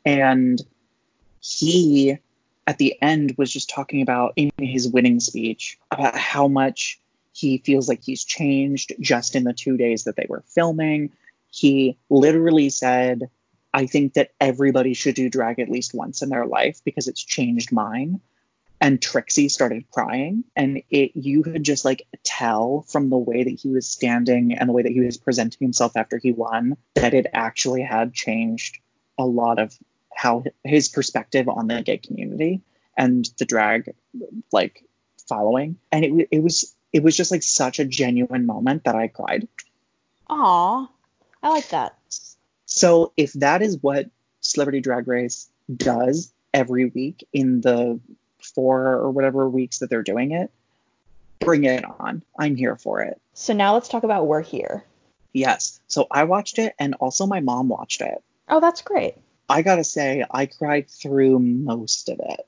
Speaker 2: And he at the end was just talking about in his winning speech about how much he feels like he's changed just in the two days that they were filming. He literally said i think that everybody should do drag at least once in their life because it's changed mine and trixie started crying and it you could just like tell from the way that he was standing and the way that he was presenting himself after he won that it actually had changed a lot of how his perspective on the gay community and the drag like following and it, it was it was just like such a genuine moment that i cried
Speaker 1: Aw. I like that.
Speaker 2: so if that is what celebrity drag race does every week in the four or whatever weeks that they're doing it bring it on i'm here for it
Speaker 1: So now let's talk about We're Here.
Speaker 2: yes so i watched it and also my mom watched it
Speaker 1: Oh, that's great.
Speaker 2: i gotta say i cried through most of it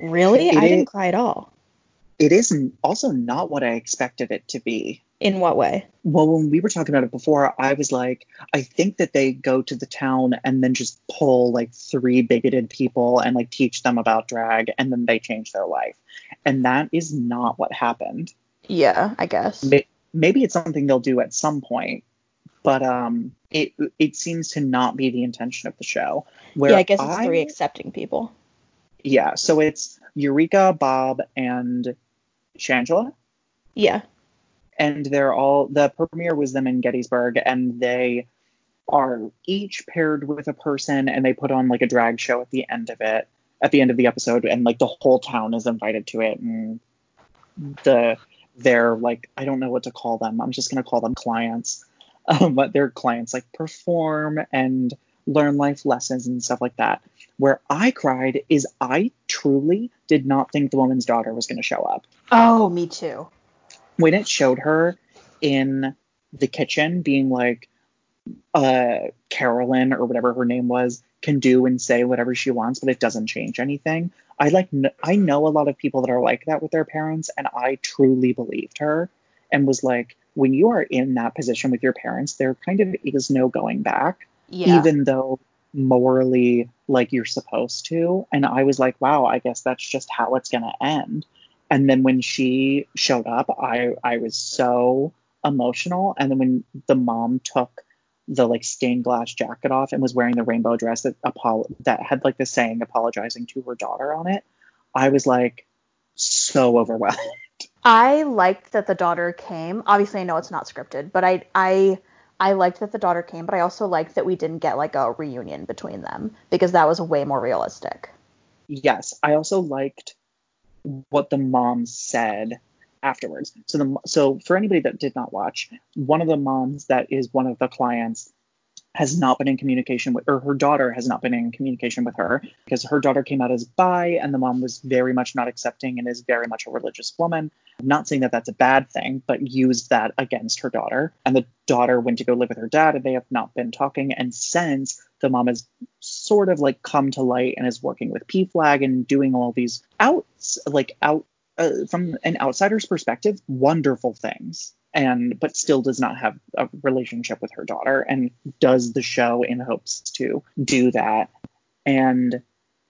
Speaker 1: Really? I didn't cry at all.
Speaker 2: It is also not what I expected it to be.
Speaker 1: In what way?
Speaker 2: Well, when we were talking about it before, I was like, I think that they go to the town and then just pull like three bigoted people and like teach them about drag and then they change their life. And that is not what happened.
Speaker 1: Yeah, I guess.
Speaker 2: Maybe it's something they'll do at some point, but um, it it seems to not be the intention of the show. Where
Speaker 1: yeah, I guess it's three accepting people.
Speaker 2: Yeah, so it's Eureka, Bob, and Shangela.
Speaker 1: Yeah.
Speaker 2: And they're all the premiere was them in Gettysburg, and they are each paired with a person, and they put on like a drag show at the end of it, at the end of the episode, and like the whole town is invited to it, and the they're like I don't know what to call them. I'm just gonna call them clients. Um, but their clients like perform and learn life lessons and stuff like that. Where I cried is I truly did not think the woman's daughter was going to show up.
Speaker 1: Oh, me too.
Speaker 2: When it showed her in the kitchen being like, uh, Carolyn or whatever her name was can do and say whatever she wants, but it doesn't change anything. I like I know a lot of people that are like that with their parents, and I truly believed her and was like, when you are in that position with your parents, there kind of is no going back,
Speaker 1: Yeah.
Speaker 2: even though morally like you're supposed to. And I was like, wow, I guess that's just how it's gonna end. And then when she showed up, I I was so emotional. And then when the mom took the like stained glass jacket off and was wearing the rainbow dress that apol- that had like the saying apologizing to her daughter on it, I was like so overwhelmed.
Speaker 1: I liked that the daughter came. Obviously, I know it's not scripted, but I I I liked that the daughter came, but I also liked that we didn't get like a reunion between them because that was way more realistic.
Speaker 2: yes, I also liked what the mom said afterwards. So the so for anybody that did not watch, one of the moms that is one of the clients has not been in communication with or her daughter has not been in communication with her because her daughter came out as bi and the mom was very much not accepting and is very much a religious woman. I'm not saying that that's a bad thing, but used that against her daughter. And the daughter went to go live with her dad and they have not been talking. And since the mom has sort of like come to light and is working with PFLAG and doing all these outs like out uh, from an outsider's perspective, wonderful things. And but still does not have a relationship with her daughter and does the show in hopes to do that. And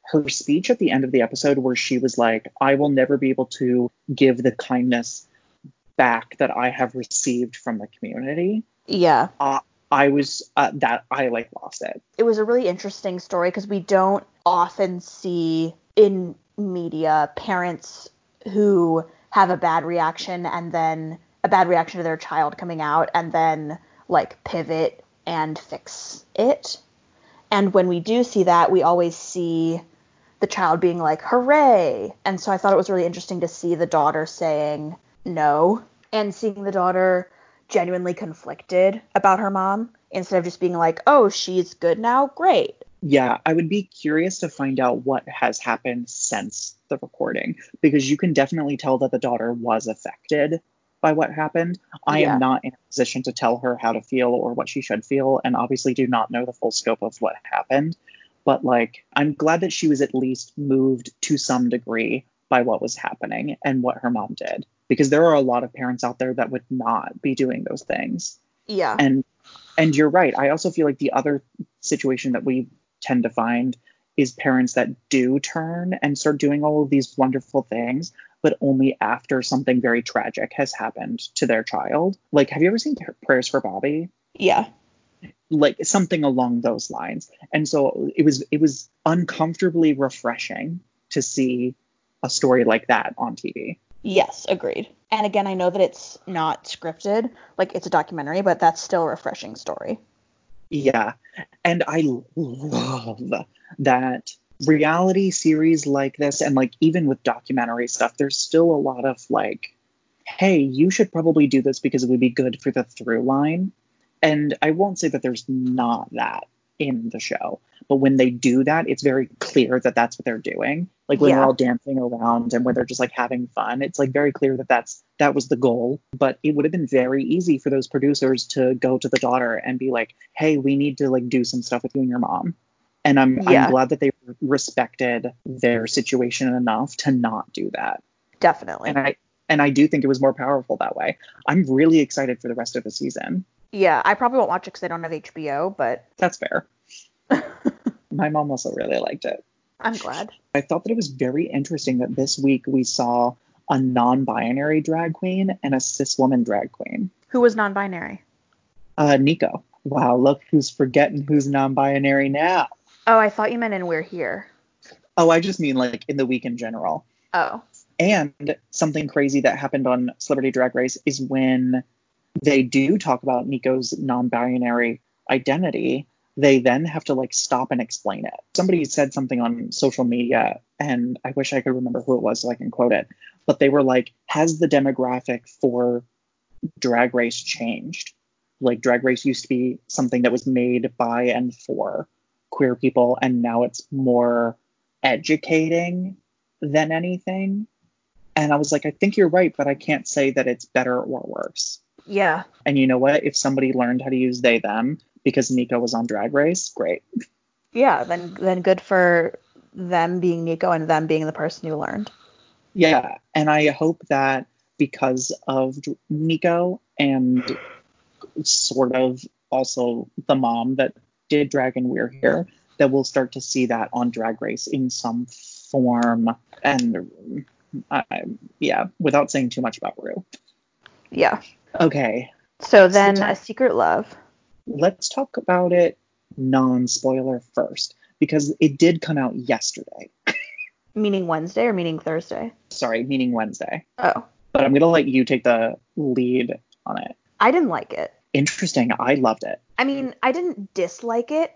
Speaker 2: her speech at the end of the episode where she was like, I will never be able to give the kindness back that I have received from the community.
Speaker 1: Yeah.
Speaker 2: Uh, I was uh, that I like lost it.
Speaker 1: It was a really interesting story because we don't often see in media parents who have a bad reaction and then a bad reaction to their child coming out and then like pivot and fix it. And when we do see that, we always see the child being like, hooray. And so I thought it was really interesting to see the daughter saying no and seeing the daughter genuinely conflicted about her mom instead of just being like, oh, she's good now, great.
Speaker 2: Yeah, I would be curious to find out what has happened since the recording because you can definitely tell that the daughter was affected by what happened. I
Speaker 1: Yeah.
Speaker 2: am not in a position to tell her how to feel or what she should feel, and obviously do not know the full scope of what happened. But like, I'm glad that she was at least moved to some degree by what was happening and what her mom did because there are a lot of parents out there that would not be doing those things
Speaker 1: Yeah.
Speaker 2: and and you're right i also feel like the other situation that we tend to find is parents that do turn and start doing all of these wonderful things but only after something very tragic has happened to their child like have you ever seen prayers for bobby
Speaker 1: yeah.
Speaker 2: like something along those lines and so it was it was uncomfortably refreshing to see a story like that on tv
Speaker 1: Yes, agreed. And again, I know that it's not scripted, like it's a documentary, but that's still a refreshing story.
Speaker 2: Yeah. And I love that reality series like this, and like even with documentary stuff, there's still a lot of like, hey, you should probably do this because it would be good for the through line. And I won't say that there's not that in the show, but when they do that, it's very clear that that's what they're doing. Like when
Speaker 1: Yeah.
Speaker 2: they're all dancing around and when they're just like having fun, it's like very clear that that's that was the goal. But it would have been very easy for those producers to go to the daughter and be like, "Hey, we need to like do some stuff with you and your mom." And I'm
Speaker 1: Yeah.
Speaker 2: I'm glad that they respected their situation enough to not do that.
Speaker 1: Definitely.
Speaker 2: And I and I do think it was more powerful that way. I'm really excited for the rest of the season.
Speaker 1: yeah, I probably won't watch it because I don't have HBO, but
Speaker 2: That's fair. My mom also really liked it.
Speaker 1: I'm glad.
Speaker 2: I thought that it was very interesting that this week we saw a non-binary drag queen and a cis woman drag queen.
Speaker 1: Who was non-binary?
Speaker 2: Uh, Nico. Wow, look who's forgetting who's non-binary now.
Speaker 1: Oh, I thought you meant in We're Here.
Speaker 2: Oh, I just mean like in the week in general.
Speaker 1: Oh.
Speaker 2: And something crazy that happened on Celebrity Drag Race is when they do talk about Nico's non-binary identity, they then have to like stop and explain it. Somebody said something on social media, and I wish I could remember who it was so I can quote it, but they were like, Has the demographic for drag race changed? Like, drag race used to be something that was made by and for queer people, and now it's more educating than anything. And I was like, I think you're right, but I can't say that it's better or worse.
Speaker 1: Yeah.
Speaker 2: And you know what? If somebody learned how to use they them because Nico was on Drag Race, great.
Speaker 1: Yeah, then then good for them being Nico and them being the person who learned.
Speaker 2: Yeah, and I hope that because of Nico and sort of also the mom that did Drag and We're Here, that we'll start to see that on Drag Race in some form. And I, yeah, without saying too much about Rue.
Speaker 1: Yeah.
Speaker 2: Okay.
Speaker 1: So then so a secret love.
Speaker 2: Let's talk about it non-spoiler first because it did come out yesterday.
Speaker 1: meaning Wednesday or meaning Thursday?
Speaker 2: Sorry, meaning Wednesday.
Speaker 1: Oh.
Speaker 2: But I'm going to let you take the lead on it.
Speaker 1: I didn't like it.
Speaker 2: Interesting. I loved it.
Speaker 1: I mean, I didn't dislike it.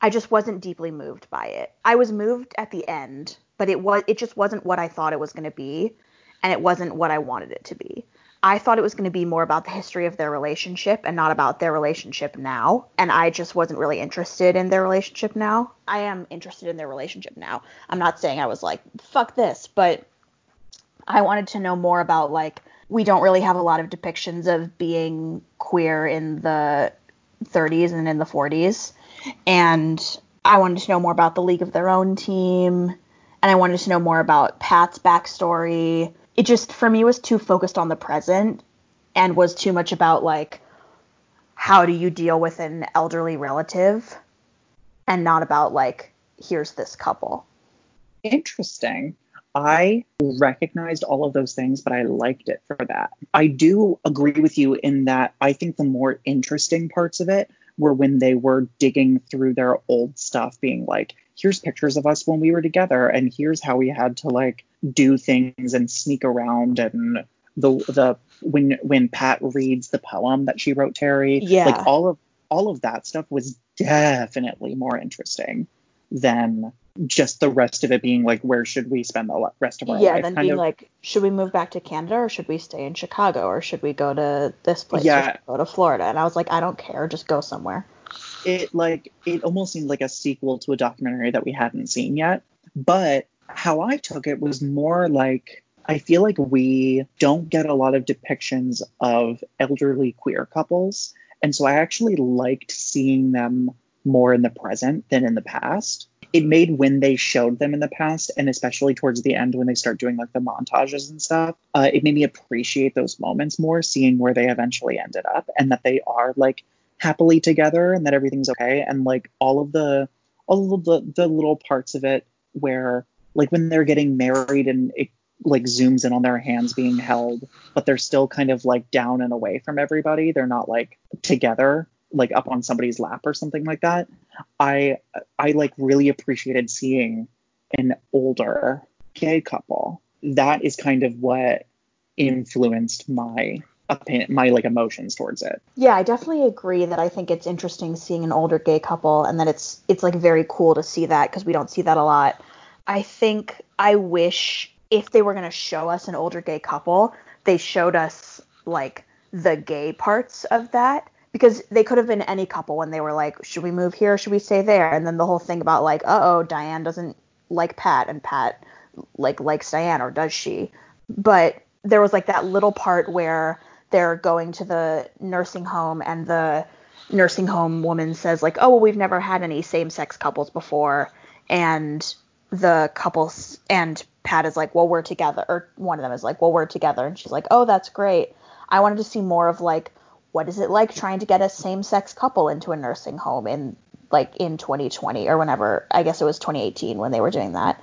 Speaker 1: I just wasn't deeply moved by it. I was moved at the end, but it was it just wasn't what I thought it was going to be, and it wasn't what I wanted it to be. I thought it was going to be more about the history of their relationship and not about their relationship now. And I just wasn't really interested in their relationship now. I am interested in their relationship now. I'm not saying I was like, fuck this, but I wanted to know more about like, we don't really have a lot of depictions of being queer in the 30s and in the 40s. And I wanted to know more about the League of Their Own team. And I wanted to know more about Pat's backstory it just for me was too focused on the present and was too much about like how do you deal with an elderly relative and not about like here's this couple.
Speaker 2: Interesting. I recognized all of those things, but I liked it for that. I do agree with you in that I think the more interesting parts of it were when they were digging through their old stuff, being like, here's pictures of us when we were together, and here's how we had to like do things and sneak around and the the when when Pat reads the poem that she wrote Terry,
Speaker 1: yeah.
Speaker 2: like all of all of that stuff was definitely more interesting than just the rest of it being like where should we spend the rest of our
Speaker 1: yeah,
Speaker 2: life?
Speaker 1: Yeah, then being of, like should we move back to Canada or should we stay in Chicago or should we go to this place
Speaker 2: yeah.
Speaker 1: go to Florida? And I was like I don't care, just go somewhere.
Speaker 2: It like it almost seemed like a sequel to a documentary that we hadn't seen yet, but how I took it was more like I feel like we don't get a lot of depictions of elderly queer couples. And so I actually liked seeing them more in the present than in the past. It made when they showed them in the past, and especially towards the end when they start doing like the montages and stuff, uh, it made me appreciate those moments more, seeing where they eventually ended up and that they are like happily together and that everything's okay. And like all of the all of the, the little parts of it where like when they're getting married and it like zooms in on their hands being held, but they're still kind of like down and away from everybody. They're not like together, like up on somebody's lap or something like that. I I like really appreciated seeing an older gay couple. That is kind of what influenced my opinion, my like emotions towards it.
Speaker 1: Yeah, I definitely agree that I think it's interesting seeing an older gay couple and that it's it's like very cool to see that because we don't see that a lot. I think I wish if they were going to show us an older gay couple, they showed us like the gay parts of that because they could have been any couple when they were like, should we move here? Should we stay there? And then the whole thing about like, uh oh, Diane doesn't like Pat and Pat like likes Diane or does she? But there was like that little part where they're going to the nursing home and the nursing home woman says like, oh well, we've never had any same-sex couples before, and the couples and Pat is like, well, we're together, or one of them is like, well, we're together, and she's like, oh, that's great. I wanted to see more of like, what is it like trying to get a same-sex couple into a nursing home in like in 2020 or whenever, I guess it was 2018 when they were doing that.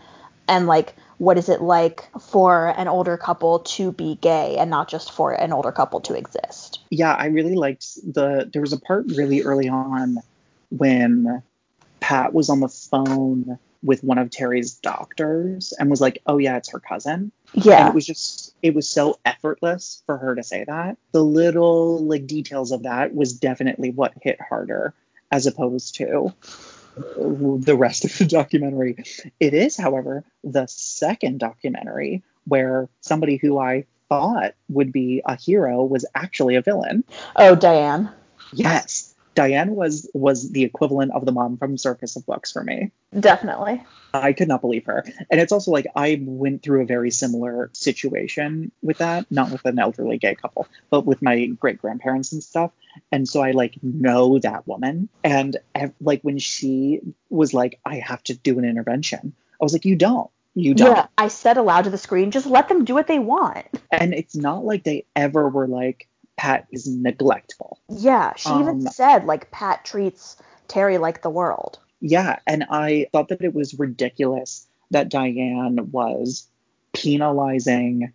Speaker 1: and like what is it like for an older couple to be gay and not just for an older couple to exist.
Speaker 2: Yeah, I really liked the there was a part really early on when Pat was on the phone with one of Terry's doctors and was like, "Oh yeah, it's her cousin."
Speaker 1: Yeah.
Speaker 2: And it was just it was so effortless for her to say that. The little like details of that was definitely what hit harder as opposed to the rest of the documentary. It is, however, the second documentary where somebody who I thought would be a hero was actually a villain.
Speaker 1: Oh, Diane.
Speaker 2: Yes. Diane was was the equivalent of the mom from Circus of Books for me.
Speaker 1: Definitely.
Speaker 2: I could not believe her. And it's also like I went through a very similar situation with that, not with an elderly gay couple, but with my great grandparents and stuff. And so I like know that woman. And like when she was like, I have to do an intervention, I was like, you don't. You don't. Yeah,
Speaker 1: I said aloud to the screen, just let them do what they want.
Speaker 2: And it's not like they ever were like, Pat is neglectful.
Speaker 1: Yeah, she um, even said like Pat treats Terry like the world.
Speaker 2: Yeah, and I thought that it was ridiculous that Diane was penalizing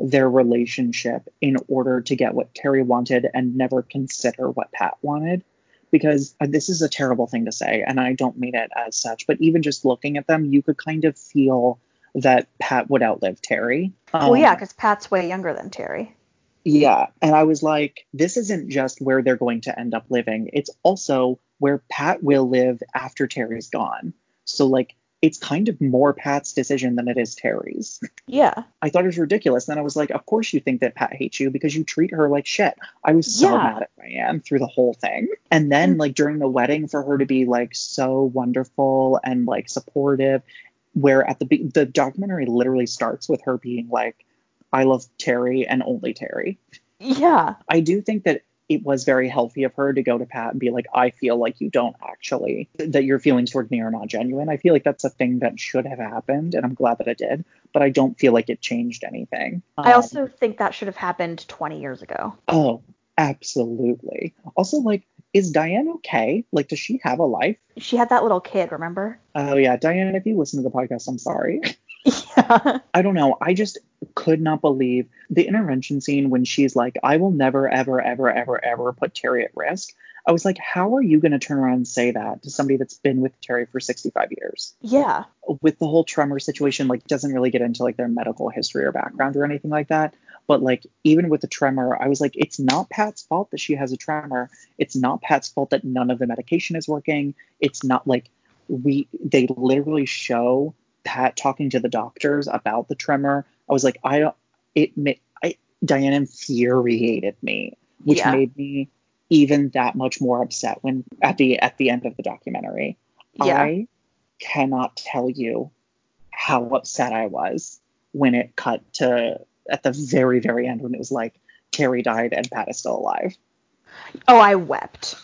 Speaker 2: their relationship in order to get what Terry wanted and never consider what Pat wanted. Because this is a terrible thing to say, and I don't mean it as such, but even just looking at them, you could kind of feel that Pat would outlive Terry.
Speaker 1: Um, well, yeah, because Pat's way younger than Terry.
Speaker 2: Yeah. And I was like, this isn't just where they're going to end up living, it's also where Pat will live after Terry's gone. So, like, it's kind of more Pat's decision than it is Terry's.
Speaker 1: Yeah.
Speaker 2: I thought it was ridiculous. Then I was like, of course you think that Pat hates you because you treat her like shit. I was so yeah. mad at Diane through the whole thing. And then, mm. like, during the wedding, for her to be like so wonderful and like supportive, where at the be- the documentary literally starts with her being like, I love Terry and only Terry.
Speaker 1: Yeah.
Speaker 2: I do think that it was very healthy of her to go to Pat and be like, I feel like you don't actually, that your feelings toward me are not genuine. I feel like that's a thing that should have happened, and I'm glad that it did, but I don't feel like it changed anything.
Speaker 1: I um, also think that should have happened 20 years ago.
Speaker 2: Oh, absolutely. Also, like, is Diane okay? Like, does she have a life?
Speaker 1: She had that little kid, remember?
Speaker 2: Oh, yeah. Diane, if you listen to the podcast, I'm sorry. I don't know. I just could not believe the intervention scene when she's like, I will never, ever, ever, ever, ever put Terry at risk. I was like, how are you going to turn around and say that to somebody that's been with Terry for 65 years?
Speaker 1: Yeah.
Speaker 2: With the whole tremor situation, like, doesn't really get into like their medical history or background or anything like that. But like, even with the tremor, I was like, it's not Pat's fault that she has a tremor. It's not Pat's fault that none of the medication is working. It's not like we, they literally show Pat talking to the doctors about the tremor, I was like, I don't. It made I Diane infuriated me, which yeah. made me even that much more upset when at the at the end of the documentary. Yeah. I cannot tell you how upset I was when it cut to at the very very end when it was like Terry died and Pat is still alive.
Speaker 1: Oh, I wept.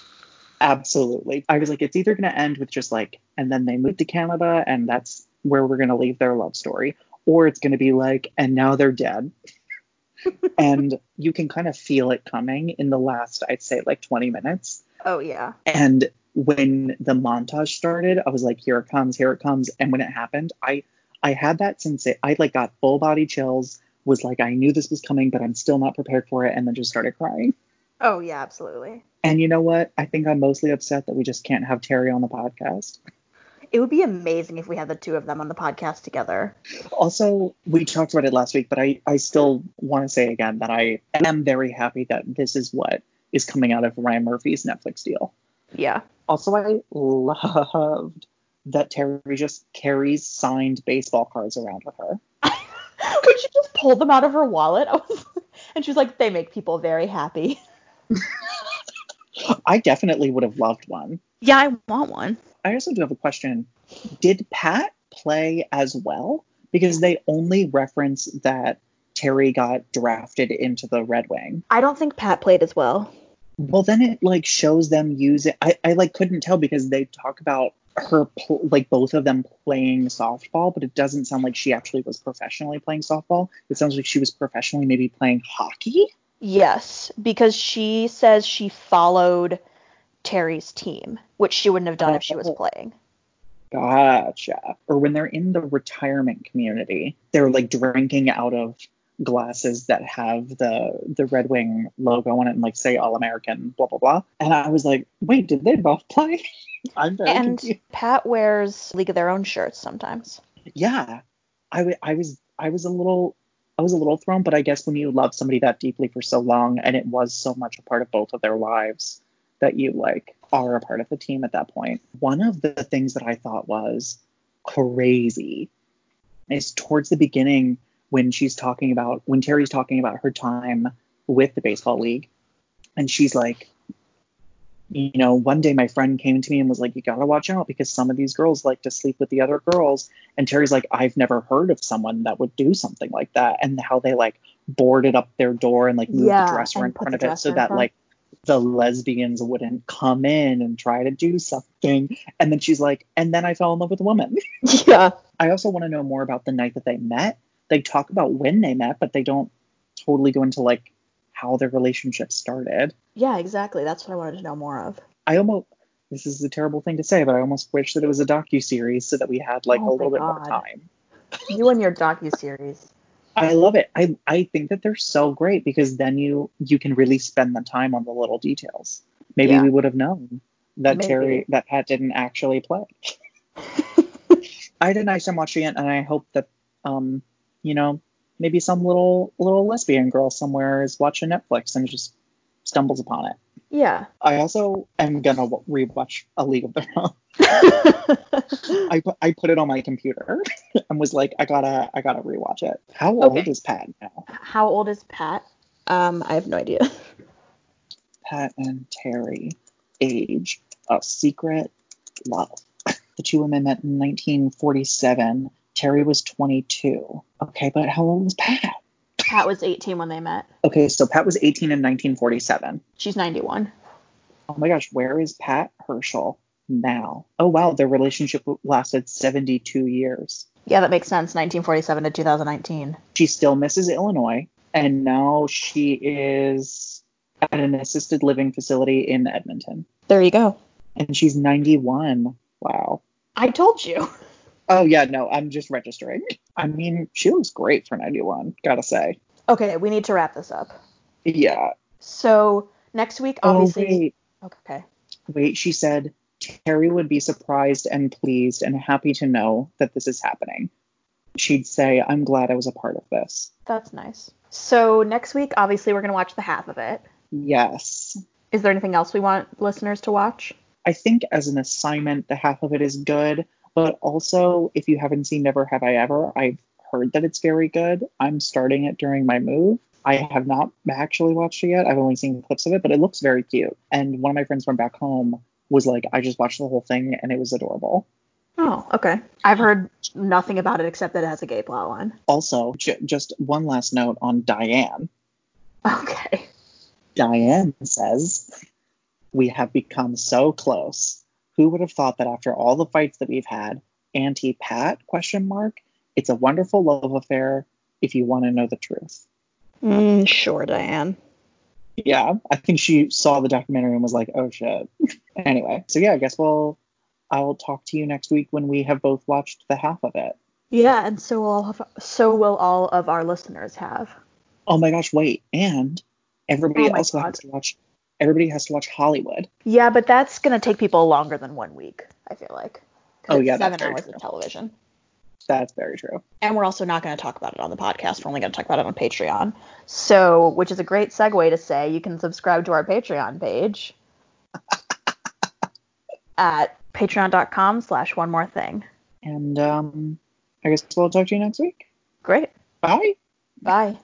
Speaker 2: Absolutely. I was like, it's either going to end with just like, and then they moved to Canada and that's where we're going to leave their love story, or it's going to be like, and now they're dead. and you can kind of feel it coming in the last, I'd say, like 20 minutes.
Speaker 1: Oh, yeah.
Speaker 2: And when the montage started, I was like, here it comes, here it comes. And when it happened, I I had that sense I like got full body chills, was like, I knew this was coming, but I'm still not prepared for it, and then just started crying.
Speaker 1: Oh yeah, absolutely.
Speaker 2: And you know what? I think I'm mostly upset that we just can't have Terry on the podcast.
Speaker 1: It would be amazing if we had the two of them on the podcast together.
Speaker 2: Also, we talked about it last week, but I, I still want to say again that I am very happy that this is what is coming out of Ryan Murphy's Netflix deal.
Speaker 1: Yeah.
Speaker 2: Also, I loved that Terry just carries signed baseball cards around with her.
Speaker 1: Would she just pull them out of her wallet? and she's like, they make people very happy.
Speaker 2: I definitely would have loved one.
Speaker 1: Yeah, I want one.
Speaker 2: I also do have a question. Did Pat play as well? Because they only reference that Terry got drafted into the Red Wing.
Speaker 1: I don't think Pat played as well.
Speaker 2: Well, then it like shows them using. I, I like couldn't tell because they talk about her pl- like both of them playing softball, but it doesn't sound like she actually was professionally playing softball. It sounds like she was professionally maybe playing hockey.
Speaker 1: Yes, because she says she followed Terry's team, which she wouldn't have done if she was oh. playing.
Speaker 2: Gotcha. Or when they're in the retirement community, they're like drinking out of glasses that have the the Red Wing logo on it and like say All American, blah blah blah. And I was like, wait, did they both play? I'm very
Speaker 1: And
Speaker 2: confused.
Speaker 1: Pat wears League of Their Own shirts sometimes.
Speaker 2: Yeah, I, w- I was I was a little I was a little thrown, but I guess when you love somebody that deeply for so long and it was so much a part of both of their lives that you like are a part of the team at that point. One of the things that I thought was crazy is towards the beginning when she's talking about when Terry's talking about her time with the baseball league and she's like you know, one day my friend came to me and was like, You gotta watch out because some of these girls like to sleep with the other girls. And Terry's like, I've never heard of someone that would do something like that. And how they like boarded up their door and like moved
Speaker 1: Yeah,
Speaker 2: the dresser in front of it so that like the lesbians wouldn't come in and try to do something. And then she's like, And then I fell in love with a woman.
Speaker 1: Yeah.
Speaker 2: I also want to know more about the night that they met. They talk about when they met, but they don't totally go into like how their relationship started.
Speaker 1: Yeah, exactly. That's what I wanted to know more of.
Speaker 2: I almost this is a terrible thing to say, but I almost wish that it was a docu series so that we had like
Speaker 1: Oh
Speaker 2: a little bit more time.
Speaker 1: You and your docu series.
Speaker 2: I love it. I I think that they're so great because then you you can really spend the time on the little details. Maybe
Speaker 1: Yeah.
Speaker 2: we would have known that
Speaker 1: Maybe.
Speaker 2: Terry that Pat didn't actually play. I had a nice time watching it, and I hope that um you know maybe some little little lesbian girl somewhere is watching Netflix and just stumbles upon it.
Speaker 1: Yeah.
Speaker 2: I also am gonna rewatch A League of Their Own. I put I put it on my computer and was like, I gotta I gotta rewatch it. How old is Pat now?
Speaker 1: How old is Pat? Um, I have no idea.
Speaker 2: Pat and Terry, age of secret love. The two women met in 1947. Terry was 22. Okay, but how old was Pat?
Speaker 1: Pat was 18 when they met.
Speaker 2: Okay, so Pat was 18 in 1947.
Speaker 1: She's 91.
Speaker 2: Oh my gosh, where is Pat Henschel now? Oh wow, their relationship lasted 72 years.
Speaker 1: Yeah, that makes sense. 1947 to 2019.
Speaker 2: She still misses Illinois, and now she is at an assisted living facility in Edmonton.
Speaker 1: There you go.
Speaker 2: And she's 91. Wow.
Speaker 1: I told you.
Speaker 2: Oh yeah, no, I'm just registering. I mean, she looks great for 91, gotta say.
Speaker 1: Okay, we need to wrap this up.
Speaker 2: Yeah.
Speaker 1: So next week, oh, obviously.
Speaker 2: Oh wait,
Speaker 1: Okay.
Speaker 2: wait. She said Terry would be surprised and pleased and happy to know that this is happening. She'd say, "I'm glad I was a part of this."
Speaker 1: That's nice. So next week, obviously, we're gonna watch the half of it.
Speaker 2: Yes.
Speaker 1: Is there anything else we want listeners to watch?
Speaker 2: I think as an assignment, the half of it is good. But also, if you haven't seen Never Have I Ever, I've heard that it's very good. I'm starting it during my move. I have not actually watched it yet. I've only seen clips of it, but it looks very cute. And one of my friends from back home was like, I just watched the whole thing and it was adorable.
Speaker 1: Oh, okay. I've heard nothing about it except that it has a gay plot line.
Speaker 2: Also, j- just one last note on Diane.
Speaker 1: Okay.
Speaker 2: Diane says, We have become so close. Who would have thought that after all the fights that we've had, anti Pat question mark, it's a wonderful love affair if you want to know the truth.
Speaker 1: Mm, sure, Diane.
Speaker 2: Yeah, I think she saw the documentary and was like, oh shit. anyway, so yeah, I guess we'll I'll talk to you next week when we have both watched the half of it.
Speaker 1: Yeah, and so will all of, so will all of our listeners have.
Speaker 2: Oh my gosh, wait, and everybody
Speaker 1: Oh
Speaker 2: also
Speaker 1: God.
Speaker 2: has to watch everybody has to watch Hollywood.
Speaker 1: Yeah, but that's gonna take people longer than one week. I feel like.
Speaker 2: Oh, yeah, that's
Speaker 1: seven hours
Speaker 2: true.
Speaker 1: of television.
Speaker 2: That's very true.
Speaker 1: And we're also not going to talk about it on the podcast. We're only going to talk about it on Patreon. So, which is a great segue to say you can subscribe to our Patreon page at patreon.com slash one more thing.
Speaker 2: And um I guess we'll talk to you next week.
Speaker 1: Great.
Speaker 2: Bye.
Speaker 1: Bye.